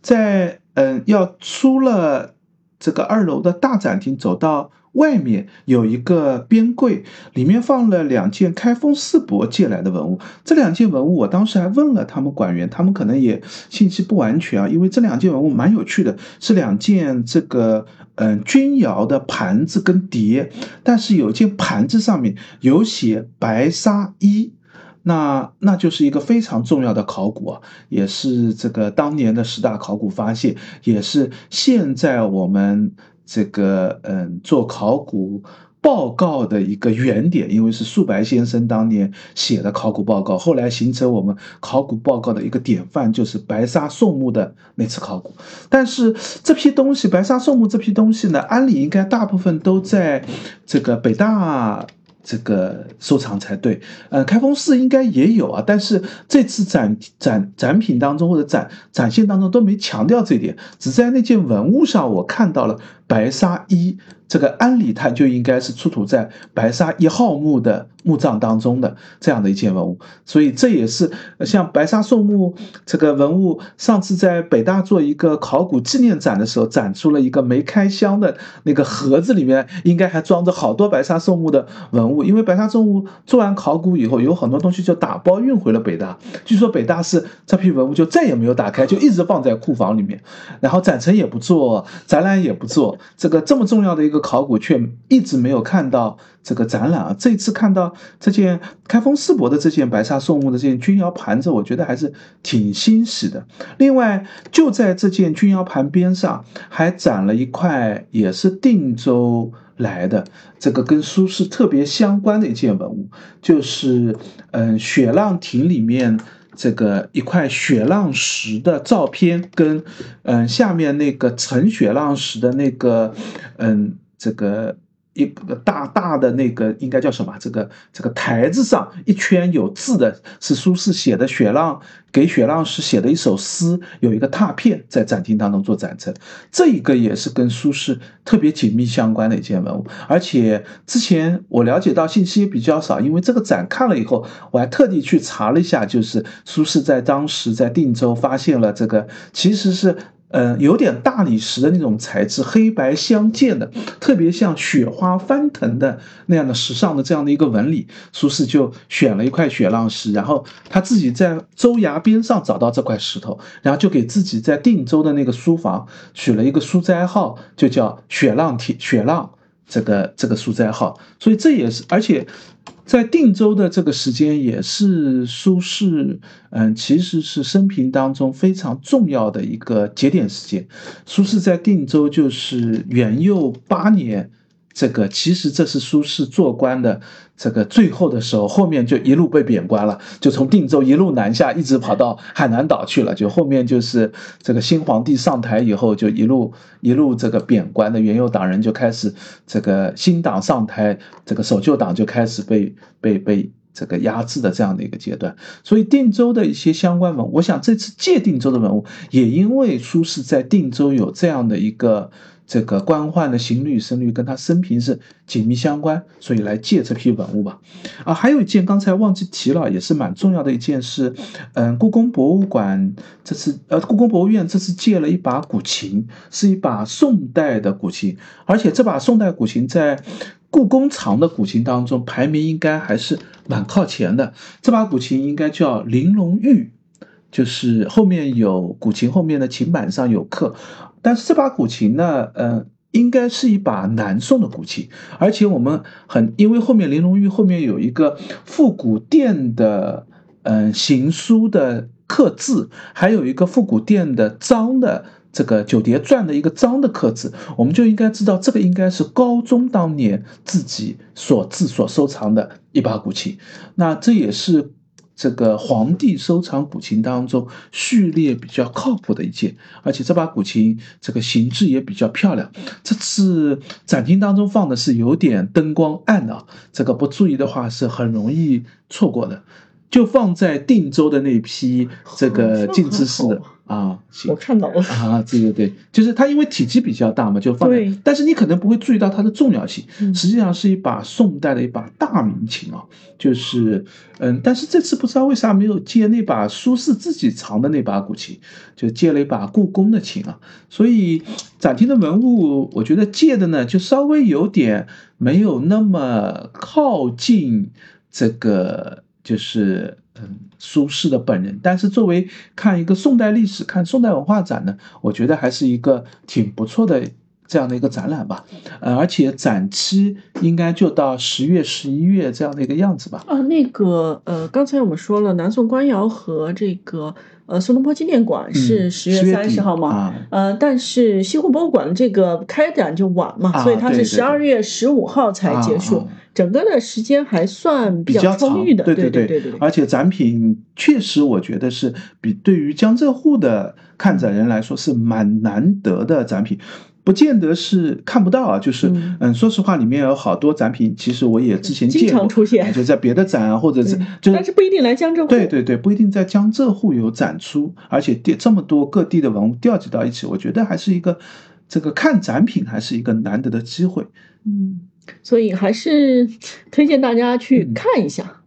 在嗯，要出了这个二楼的大展厅，走到。外面有一个边柜，里面放了两件开封四伯借来的文物。这两件文物，我当时还问了他们馆员，他们可能也信息不完全啊，因为这两件文物蛮有趣的，是两件这个嗯钧窑的盘子跟碟，但是有一件盘子上面有写白沙一，那那就是一个非常重要的考古啊，也是这个当年的十大考古发现，也是现在我们。这个嗯，做考古报告的一个原点，因为是素白先生当年写的考古报告，后来形成我们考古报告的一个典范，就是白沙宋墓的那次考古。但是这批东西，白沙宋墓这批东西呢，安理应该大部分都在这个北大。这个收藏才对，呃，开封市应该也有啊，但是这次展展展品当中或者展展现当中都没强调这点，只在那件文物上我看到了白沙一。这个安理它就应该是出土在白沙一号墓的墓葬当中的这样的一件文物，所以这也是像白沙宋墓这个文物，上次在北大做一个考古纪念展的时候，展出了一个没开箱的那个盒子，里面应该还装着好多白沙宋墓的文物。因为白沙宋墓做完考古以后，有很多东西就打包运回了北大，据说北大是这批文物就再也没有打开，就一直放在库房里面，然后展陈也不做，展览也不做，这个这么重要的一个。考古却一直没有看到这个展览啊！这次看到这件开封世博的这件白沙宋墓的这件钧窑盘子，我觉得还是挺欣喜的。另外，就在这件钧窑盘边上，还展了一块也是定州来的这个跟苏轼特别相关的一件文物，就是嗯雪浪亭里面。这个一块雪浪石的照片，跟嗯下面那个盛雪浪石的那个嗯这个。一个大大的那个应该叫什么？这个这个台子上一圈有字的，是苏轼写的。雪浪给雪浪石写的一首诗，有一个拓片在展厅当中做展陈。这一个也是跟苏轼特别紧密相关的一件文物。而且之前我了解到信息也比较少，因为这个展看了以后，我还特地去查了一下，就是苏轼在当时在定州发现了这个，其实是。嗯，有点大理石的那种材质，黑白相间的，特别像雪花翻腾的那样的时尚的这样的一个纹理。苏轼就选了一块雪浪石，然后他自己在州衙边上找到这块石头，然后就给自己在定州的那个书房取了一个书斋号，就叫雪浪铁雪浪这个这个书斋号。所以这也是，而且。在定州的这个时间，也是苏轼，嗯，其实是生平当中非常重要的一个节点时间。苏轼在定州就是元佑八年。这个其实这是苏轼做官的这个最后的时候，后面就一路被贬官了，就从定州一路南下，一直跑到海南岛去了。就后面就是这个新皇帝上台以后，就一路一路这个贬官的元佑党人就开始这个新党上台，这个守旧党就开始被被被这个压制的这样的一个阶段。所以定州的一些相关文，我想这次借定州的文物，也因为苏轼在定州有这样的一个。这个官宦的刑律声律跟他生平是紧密相关，所以来借这批文物吧。啊，还有一件刚才忘记提了，也是蛮重要的一件事，嗯，故宫博物馆这次呃，故宫博物院这次借了一把古琴，是一把宋代的古琴，而且这把宋代古琴在故宫藏的古琴当中排名应该还是蛮靠前的。这把古琴应该叫玲珑玉，就是后面有古琴后面的琴板上有刻。但是这把古琴呢，呃，应该是一把南宋的古琴，而且我们很因为后面玲珑玉后面有一个复古殿的，嗯，行书的刻字，还有一个复古殿的章的这个九叠传的一个章的刻字，我们就应该知道这个应该是高宗当年自己所制所收藏的一把古琴，那这也是。这个皇帝收藏古琴当中序列比较靠谱的一件，而且这把古琴这个形制也比较漂亮。这次展厅当中放的是有点灯光暗啊，这个不注意的话是很容易错过的。就放在定州的那批这个静姿式的。啊，我看到了。啊，对对对，就是它因为体积比较大嘛，就放在，但是你可能不会注意到它的重要性，实际上是一把宋代的一把大名琴啊，就是嗯，但是这次不知道为啥没有借那把苏轼自己藏的那把古琴，就借了一把故宫的琴啊，所以展厅的文物，我觉得借的呢，就稍微有点没有那么靠近这个，就是。嗯，苏轼的本人，但是作为看一个宋代历史、看宋代文化展呢，我觉得还是一个挺不错的这样的一个展览吧。呃，而且展期应该就到十月、十一月这样的一个样子吧。啊，那个呃，刚才我们说了，南宋官窑和这个。呃，苏东坡纪念馆是十月三十号嘛？呃，但是西湖博物馆的这个开展就晚嘛，所以它是十二月十五号才结束，整个的时间还算比较充裕的。对对对对对。而且展品确实，我觉得是比对于江浙沪的看展人来说是蛮难得的展品。不见得是看不到啊，就是嗯，说实话，里面有好多展品，其实我也之前经常出现，就在别的展啊，或者是就但是不一定来江浙沪。对对对，不一定在江浙沪有展出，而且调这么多各地的文物调集到一起，我觉得还是一个这个看展品还是一个难得的机会。嗯，所以还是推荐大家去看一下。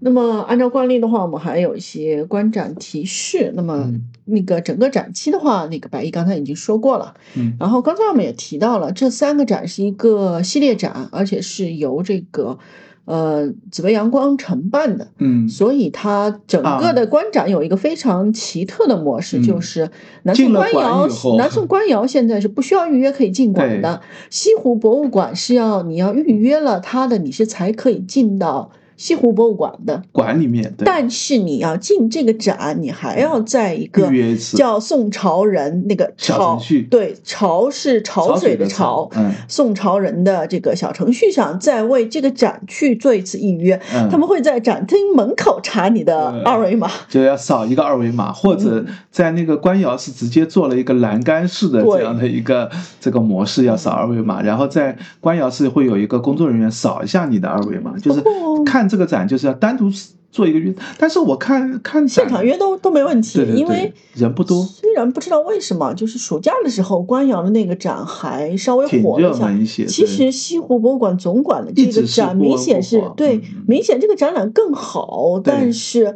那么按照惯例的话，我们还有一些观展提示。那么那个整个展期的话，那个白毅刚才已经说过了。嗯，然后刚才我们也提到了，这三个展是一个系列展，而且是由这个呃紫薇阳光承办的。嗯，所以它整个的观展有一个非常奇特的模式，就是南宋官窑，南宋官窑现在是不需要预约可以进馆的。西湖博物馆是要你要预约了它的，你是才可以进到。西湖博物馆的。馆里面，但是你要进这个展，你还要在一个叫宋朝人那个小程序，对，潮是潮水的潮，嗯，宋朝人的这个小程序上，再为这个展去做一次预约。他们会在展厅门口查你的二维码，就要扫一个二维码，或者在那个官窑是直接做了一个栏杆式的这样的一个这个模式，要扫二维码，然后在官窑是会有一个工作人员扫一下你的二维码，就是看。这个展就是要单独做一个约，但是我看看现场约都都没问题，因为人不多。虽然不知道为什么，就是暑假的时候，官窑的那个展还稍微火了一些。其实西湖博物馆总馆的这个展明显是对，明显这个展览更好，但是。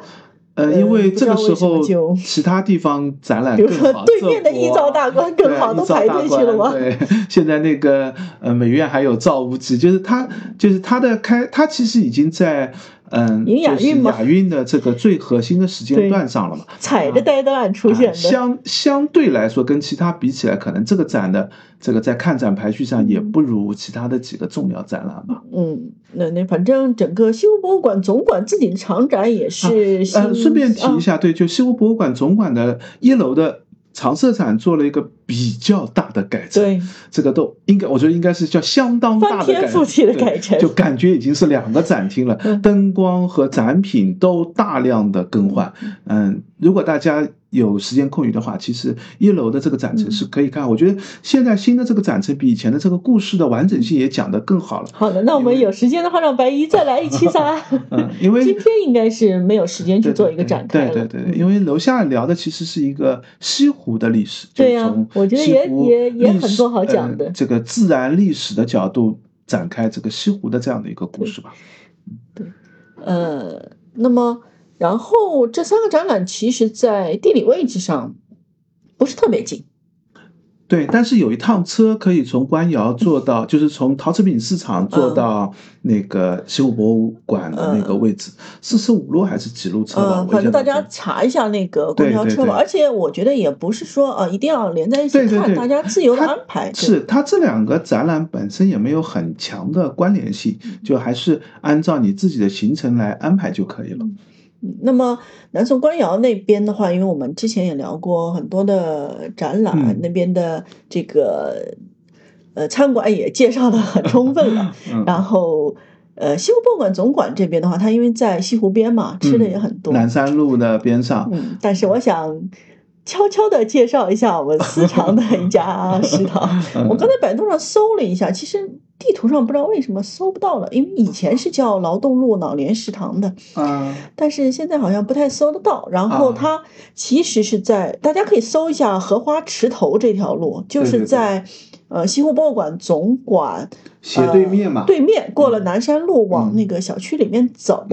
呃，因为这个时候其他地方 展览，比如说对面的一兆大观更好，都排队去了吗？对，现在那个呃美院还有造物记，就是他就是他的开，他其实已经在。嗯，就是亚运的这个最核心的时间段上了嘛，踩着呆蛋出现的。相相对来说，跟其他比起来，可能这个展的这个在看展排序上也不如其他的几个重要展览吧。嗯，那那反正整个西湖博物馆总馆自己的长展也是。呃，顺便提一下，对，就西湖博物馆总馆的一楼的。常设展做了一个比较大的改正，对，这个都应该，我觉得应该是叫相当大的改成，就感觉已经是两个展厅了，灯光和展品都大量的更换。嗯，如果大家有时间空余的话，其实一楼的这个展陈是可以看。我觉得现在新的这个展陈比以前的这个故事的完整性也讲得更好了。好的，那我们有时间的话，让白衣再来一期噻。嗯，因为 今天应该是没有时间去做一个展开对对对对，因为楼下聊的其实是一个西湖的历史。对呀，我觉得也也也很多好讲的。这个自然历史的角度展开这个西湖的这样的一个故事吧。对，呃，那么。然后这三个展览其实，在地理位置上不是特别近，对。但是有一趟车可以从官窑坐到，就是从陶瓷品市场坐到那个西湖博物馆的那个位置，四十五路还是几路车吧？反正大家查一下那个公交车吧。而且我觉得也不是说呃，一定要连在一起看，大家自由的安排。是它这两个展览本身也没有很强的关联性，就还是按照你自己的行程来安排就可以了。那么南宋官窑那边的话，因为我们之前也聊过很多的展览，那边的这个呃餐馆也介绍的很充分了。然后呃西湖博物馆总馆这边的话，它因为在西湖边嘛，吃的也很多。南山路的边上。嗯，但是我想悄悄的介绍一下我们私藏的一家 食堂。我刚才百度上搜了一下，其实。地图上不知道为什么搜不到了，因为以前是叫劳动路老年食堂的，嗯，但是现在好像不太搜得到。然后它其实是在，大家可以搜一下荷花池头这条路，就是在。呃，西湖博物馆总馆斜对面嘛，对面过了南山路往那个小区里面走，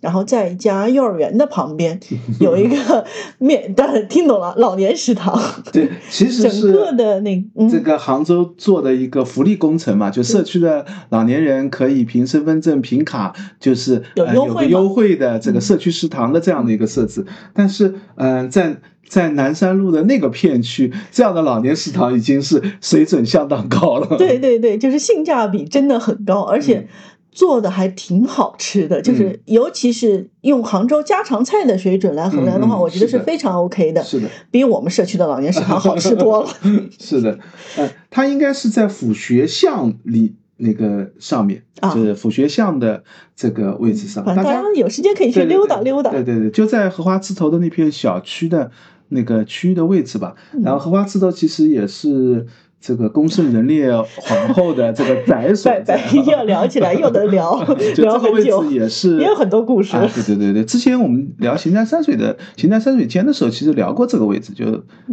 然后在一家幼儿园的旁边 有一个面，但是听懂了，老年食堂。对，其实是整个的那这个杭州做的一个福利工程嘛，就社区的老年人可以凭身份证、凭卡，就是有有个优惠的这个社区食堂的这样的一个设置。但是，嗯，在在南山路的那个片区，这样的老年食堂已经是水准相当高了。对对对，就是性价比真的很高，而且做的还挺好吃的。就是尤其是用杭州家常菜的水准来衡量的话，我觉得是非常 OK 的。是的，比我们社区的老年食堂好吃多了。是的，呃，它应该是在府学巷里。那个上面就是府学巷的这个位置上，大家有时间可以去溜达溜达。对对对，就在荷花池头的那片小区的。那个区域的位置吧，然后荷花池头其实也是这个宫圣人烈皇后的这个宅所。对对，要聊起来又能聊，聊很久。也是也有很多故事。对对对对，之前我们聊邢台山水的邢台山水间的时候，其实聊过这个位置，就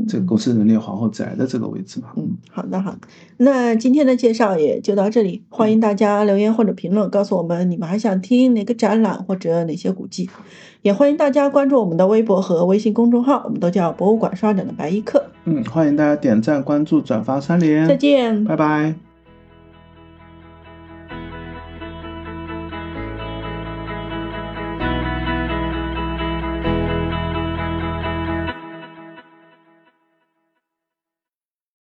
这个恭圣人烈皇后宅的这个位置嘛。嗯，好的好的，那今天的介绍也就到这里，欢迎大家留言或者评论告诉我们你们还想听哪个展览或者哪些古迹。也欢迎大家关注我们的微博和微信公众号，我们都叫博物馆刷展的白衣客。嗯，欢迎大家点赞、关注、转发三连。再见，拜拜。